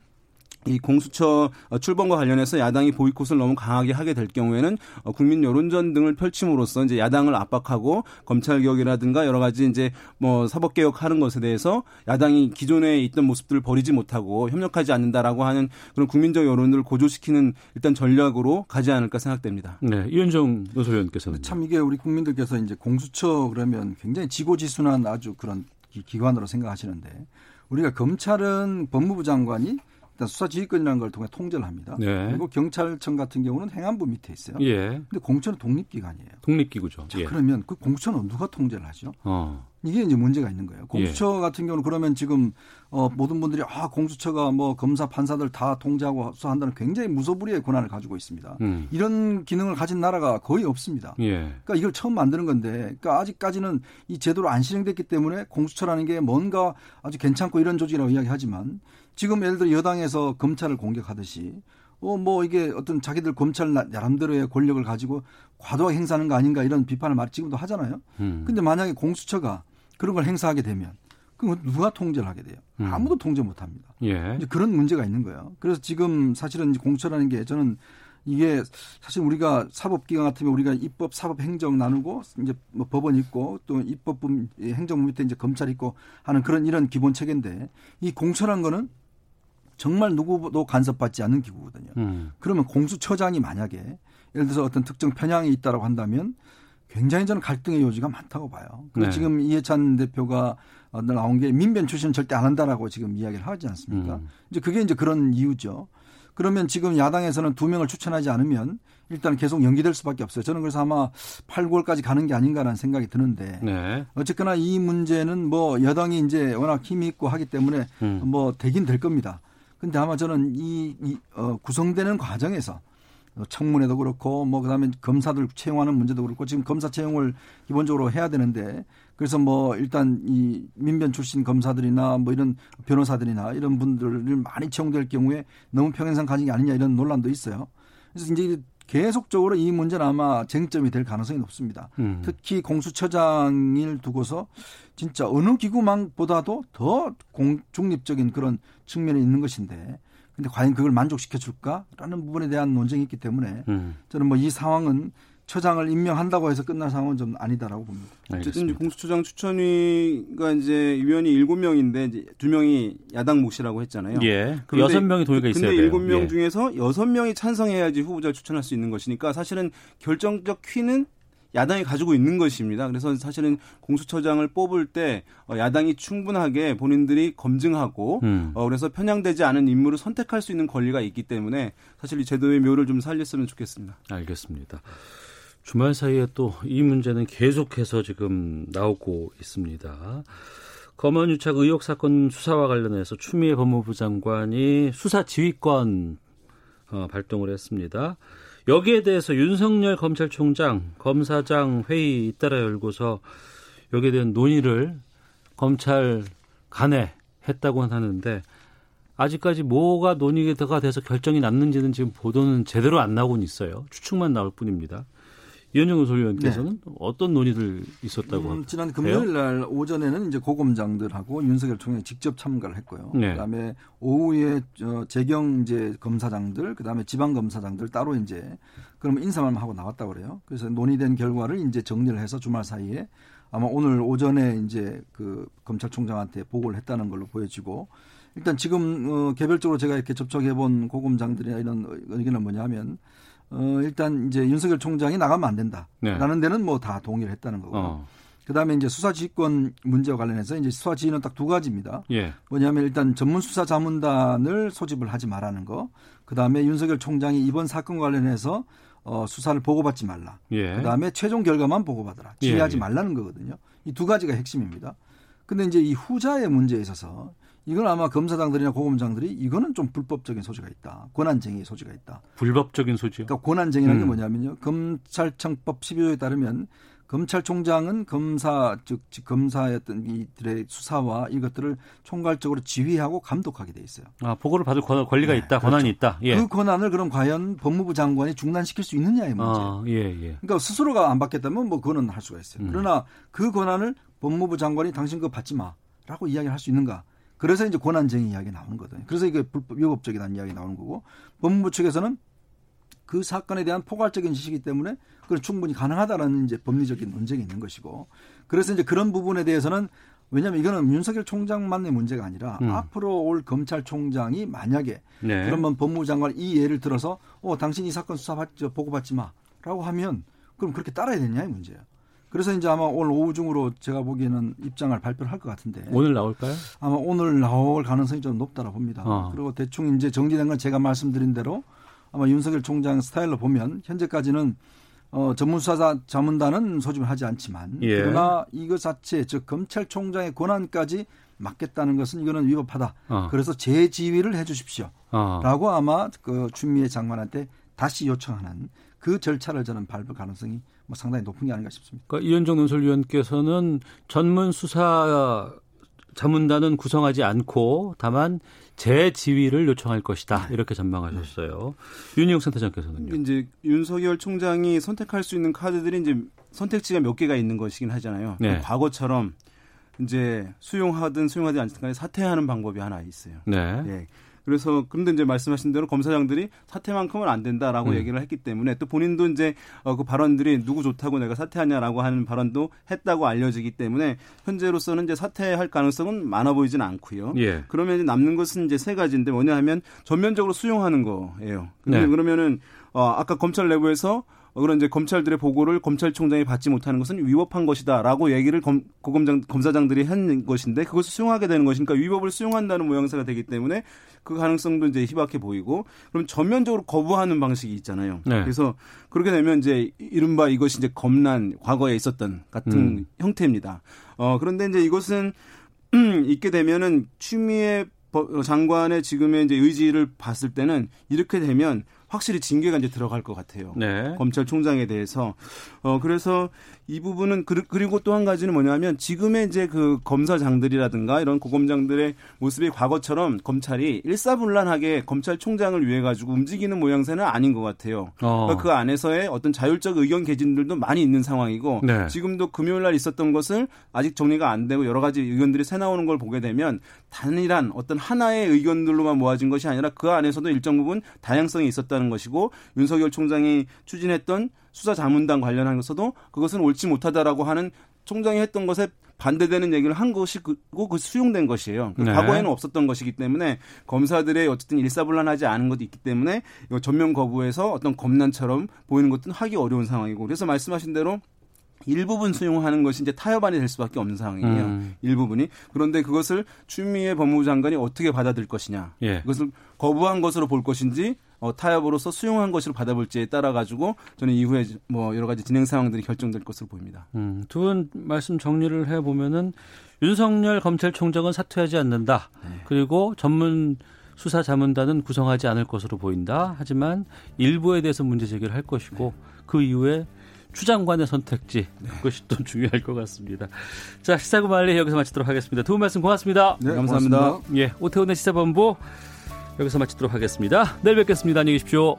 이 공수처 출범과 관련해서 야당이 보이콧을 너무 강하게 하게 될 경우에는 어, 국민 여론전 등을 펼침으로써 이제 야당을 압박하고 검찰 개혁이라든가 여러 가지 이제 뭐 사법 개혁하는 것에 대해서 야당이 기존에 있던 모습들을 버리지 못하고 협력하지 않는다라고 하는 그런 국민적 여론을 고조시키는 일단 전략으로 가지 않을까 생각됩니다. 네, 이현정 노소위원께서는 참 이게 우리 국민들께서 이제 공수처 그러면 굉장히 지고지순한 아주 그런 기관으로 생각하시는데 우리가 검찰은 법무부 장관이 일단 수사 지휘권이라는 걸 통해 통제를 합니다. 네. 그리고 경찰청 같은 경우는 행안부 밑에 있어요. 예. 근데 공처는 독립기관이에요. 독립기구죠. 자, 예. 그러면 그 공처는 누가 통제를 하죠? 어. 이게 이제 문제가 있는 거예요. 공수처 예. 같은 경우는 그러면 지금 어 모든 분들이 아 공수처가 뭐 검사 판사들 다 통제하고 수사한다는 굉장히 무소불위의 권한을 가지고 있습니다. 음. 이런 기능을 가진 나라가 거의 없습니다. 예. 그러니까 이걸 처음 만드는 건데, 그러니까 아직까지는 이 제도로 안 실행됐기 때문에 공수처라는 게 뭔가 아주 괜찮고 이런 조직이라고 이야기하지만 지금 예를 들어 여당에서 검찰을 공격하듯이 어, 뭐 이게 어떤 자기들 검찰 나름대로의 권력을 가지고 과도하게 행사하는 거 아닌가 이런 비판을 말 지금도 하잖아요. 음. 근데 만약에 공수처가 그런 걸 행사하게 되면 그럼 누가 통제를 하게 돼요? 음. 아무도 통제 못 합니다. 예. 이제 그런 문제가 있는 거예요. 그래서 지금 사실은 공수처라는 게 저는 이게 사실 우리가 사법기관 같으면 우리가 입법, 사법, 행정 나누고 이제 뭐 법원 있고 또 입법부, 행정부 밑에 이제 검찰 있고 하는 그런 이런 기본 체계인데 이 공처란 거는 정말 누구도 간섭받지 않는 기구거든요. 음. 그러면 공수처장이 만약에 예를 들어서 어떤 특정 편향이 있다라고 한다면 굉장히 저는 갈등의 요지가 많다고 봐요. 네. 지금 이해찬 대표가 나온 게 민변 출신 절대 안 한다라고 지금 이야기를 하지 않습니까? 음. 이제 그게 이제 그런 이유죠. 그러면 지금 야당에서는 두 명을 추천하지 않으면 일단 계속 연기될 수밖에 없어요. 저는 그래서 아마 8, 9월까지 가는 게 아닌가라는 생각이 드는데 네. 어쨌거나 이 문제는 뭐 여당이 이제 워낙 힘이 있고 하기 때문에 음. 뭐 되긴 될 겁니다. 근데 아마 저는 이, 이 어, 구성되는 과정에서 청문회도 그렇고 뭐 그다음에 검사들 채용하는 문제도 그렇고 지금 검사 채용을 기본적으로 해야 되는데 그래서 뭐 일단 이 민변 출신 검사들이나 뭐 이런 변호사들이나 이런 분들을 많이 채용될 경우에 너무 평행선 가진 게 아니냐 이런 논란도 있어요. 그래서 이제 계속적으로 이 문제는 아마 쟁점이 될 가능성이 높습니다. 음. 특히 공수처장을 두고서 진짜 어느 기구만보다도 더 공, 중립적인 그런 측면이 있는 것인데 근데 과연 그걸 만족시켜 줄까라는 부분에 대한 논쟁이 있기 때문에 음. 저는 뭐 이 상황은 처장을 임명한다고 해서 끝날 상황은 좀 아니다라고 봅니다. 어쨌든 공수처장 추천위가 이제 위원이 일곱 명인데 이제 두 명이 야당 몫이라고 했잖아요. 예. 그 여섯 명이 동의가 있어야 돼요. 근데 일곱 명 예. 중에서 여섯 명이 찬성해야지 후보자를 추천할 수 있는 것이니까 사실은 결정적 퀴는 야당이 가지고 있는 것입니다. 그래서 사실은 공수처장을 뽑을 때 어, 야당이 충분하게 본인들이 검증하고 음. 어, 그래서 편향되지 않은 인물을 선택할 수 있는 권리가 있기 때문에 사실 이 제도의 묘를 좀 살렸으면 좋겠습니다. 알겠습니다. 주말 사이에 또 이 문제는 계속해서 지금 나오고 있습니다. 검언 유착 의혹 사건 수사와 관련해서 추미애 법무부 장관이 수사 지휘권 어, 발동을 했습니다. 여기에 대해서 윤석열 검찰총장 검사장 회의 잇따라 열고서 여기에 대한 논의를 검찰 간에 했다고 하는데 아직까지 뭐가 논의가 돼서 결정이 났는지는 지금 보도는 제대로 안 나오고 있어요. 추측만 나올 뿐입니다. 이현정 의원께서는 네. 어떤 논의들 있었다고 음, 지난 금요일 날 오전에는 이제 고검장들하고 윤석열 총장이 직접 참가를 했고요. 네. 그다음에 오후에 재경 이제 검사장들, 그다음에 지방 검사장들 따로 이제 그러면 인사만 하고 나왔다고 그래요. 그래서 논의된 결과를 이제 정리를 해서 주말 사이에 아마 오늘 오전에 이제 그 검찰총장한테 보고를 했다는 걸로 보여지고 일단 지금 어 개별적으로 제가 이렇게 접촉해 본 고검장들이나 이런 의견은 뭐냐면 어, 일단 이제 윤석열 총장이 나가면 안 된다라는 네. 데는 뭐 다 동의를 했다는 거고. 어. 그다음에 이제 수사 지휘권 문제와 관련해서 이제 수사 지휘는 딱 두 가지입니다. 예. 뭐냐면 일단 전문 수사 자문단을 소집을 하지 말라는 거. 그다음에 윤석열 총장이 이번 사건 관련해서 어, 수사를 보고받지 말라. 예. 그다음에 최종 결과만. 지휘하지 예. 예. 말라는 거거든요. 이 두 가지가 핵심입니다. 근데 이제 이 후자의 문제에 있어서 이건 아마 검사장들이나 고검장들이 이거는 좀 불법적인 소지가 있다. 권한쟁의 소지가 있다. 불법적인 소지요? 그러니까 권한쟁의라는 음. 게 뭐냐면요. 검찰청법 12조에 따르면 검찰총장은 검사 즉, 즉 검사였던 이들의 수사와 이것들을 총괄적으로 지휘하고 감독하게 돼 있어요. 아 보고를 받을 권리가 네, 있다, 권한이 그렇죠. 있다. 예. 그 권한을 그럼 과연 법무부 장관이 중단시킬 수 있느냐의 문제. 아, 예, 예. 그러니까 스스로가 안 받겠다면 뭐 그거는 할 수가 있어요. 음. 그러나 그 권한을 법무부 장관이 당신 그거 받지 마라고 이야기를 할 수 있는가? 그래서 이제 권한쟁의 이야기 나오는 거거든요. 그래서 이게 불법, 위법적이라는 이야기 나오는 거고 법무부 측에서는 그 사건에 대한 포괄적인 지식이기 때문에 그건 충분히 가능하다라는 이제 법리적인 논쟁이 있는 것이고 그래서 이제 그런 부분에 대해서는 왜냐하면 이거는 윤석열 총장만의 문제가 아니라 음. 앞으로 올 검찰총장이 만약에 네. 그러면 법무부 장관 이 예를 들어서 어 당신 이 사건 수사 받 보고 받지 마라고 하면 그럼 그렇게 따라야 되냐의 문제예요. 그래서 이제 아마 오늘 오후 중으로 제가 보기에는 입장을 발표를 할 것 같은데. 오늘 나올까요? 아마 오늘 나올 가능성이 좀 높다고 봅니다. 어. 그리고 대충 이제 정리된 건 제가 말씀드린 대로 아마 윤석열 총장 스타일로 보면 현재까지는 어, 전문수사자 자문단은 소집을 하지 않지만 예. 그러나 이거 자체 즉 검찰총장의 권한까지 맡겠다는 것은 이거는 위법하다. 어. 그래서 재지휘를 해주십시오. 어. 라고 아마 그 추미애 장관한테 다시 요청하는 그 절차를 저는 밟을 가능성이 뭐 상당히 높은 게 아닌가 싶습니다. 그러니까 이현정 논설위원께서는 전문 수사 자문단은 구성하지 않고 다만 재지휘를 요청할 것이다 이렇게 전망하셨어요. 네. 윤희용 센터장께서는요. 이제 윤석열 총장이 선택할 수 있는 카드들이 이제 선택지가 몇 개가 있는 것이긴 하잖아요. 네. 과거처럼 이제 수용하든 수용하지 않든 간에 사퇴하는 방법이 하나 있어요. 네. 네. 그래서 그런데 이제 말씀하신 대로 검사장들이 사퇴만큼은 안 된다라고 음. 얘기를 했기 때문에 또 본인도 이제 어, 그 발언들이 누구 좋다고 내가 사퇴하냐라고 하는 발언도 했다고 알려지기 때문에 현재로서는 이제 사퇴할 가능성은 많아 보이지는 않고요. 예. 그러면 이제 남는 것은 이제 세 가지인데 뭐냐 하면 전면적으로 수용하는 거예요. 근데 네. 그러면은 어, 아까 검찰 내부에서 그런 이제 검찰들의 보고를 검찰총장이 받지 못하는 것은 위법한 것이다라고 얘기를 검, 고검장 검사장들이 한 것인데 그것을 수용하게 되는 것이니까 위법을 수용한다는 모양새가 되기 때문에 그 가능성도 이제 희박해 보이고 그럼 전면적으로 거부하는 방식이 있잖아요. 네. 그래서 그렇게 되면 이제 이른바 이것이 이제 검난 과거에 있었던 같은 음. 형태입니다. 어 그런데 이제 이것은 있게 되면은 추미애 장관의 지금의 이제 의지를 봤을 때는 이렇게 되면 확실히 징계가 이제 들어갈 것 같아요. 네. 검찰총장에 대해서 어 그래서 이 부분은 그리고 또 한 가지는 뭐냐면 지금의 이제 그 검사장들이라든가 이런 고검장들의 모습이 과거처럼 검찰이 일사불란하게 검찰총장을 위해 가지고 움직이는 모양새는 아닌 것 같아요. 어. 그러니까 그 안에서의 어떤 자율적 의견 개진들도 많이 있는 상황이고 네. 지금도 금요일 날 있었던 것을 아직 정리가 안 되고 여러 가지 의견들이 새 나오는 걸 보게 되면 단일한 어떤 하나의 의견들로만 모아진 것이 아니라 그 안에서도 일정 부분 다양성이 있었다는 것이고 윤석열 총장이 추진했던 수사 자문단 관련한 것에서도 그것은 옳지 못하다라고 하는 총장이 했던 것에 반대되는 얘기를 한 것이고 그 수용된 것이에요. 네. 과거에는 없었던 것이기 때문에 검사들의 어쨌든 일사불란하지 않은 것도 있기 때문에 이거 전면 거부해서 어떤 검난처럼 보이는 것도 하기 어려운 상황이고 그래서 말씀하신 대로 일부분 수용하는 것이 이제 타협안이 될 수밖에 없는 상황이에요. 음. 일부분이. 그런데 그것을 추미애 법무부 장관이 어떻게 받아들일 것이냐. 예. 그것을 거부한 것으로 볼 것인지 어, 타협으로서 수용한 것으로 받아볼지에 따라 가지고 저는 이후에 뭐 여러 가지 진행 상황들이 결정될 것으로 보입니다. 음, 두 분 말씀 정리를 해 보면은 윤석열 검찰총장은 사퇴하지 않는다. 네. 그리고 전문 수사 자문단은 구성하지 않을 것으로 보인다. 하지만 일부에 대해서 문제 제기를 할 것이고 네. 그 이후에 추장관의 선택지 네. 그것이 또 중요할 것 같습니다. 자 시사구 말리 여기서 마치도록 하겠습니다. 두 분 말씀 고맙습니다. 네, 감사합니다. 고맙습니다. 예, 오태훈의 시사본부 여기서 마치도록 하겠습니다. 내일 뵙겠습니다. 안녕히 계십시오.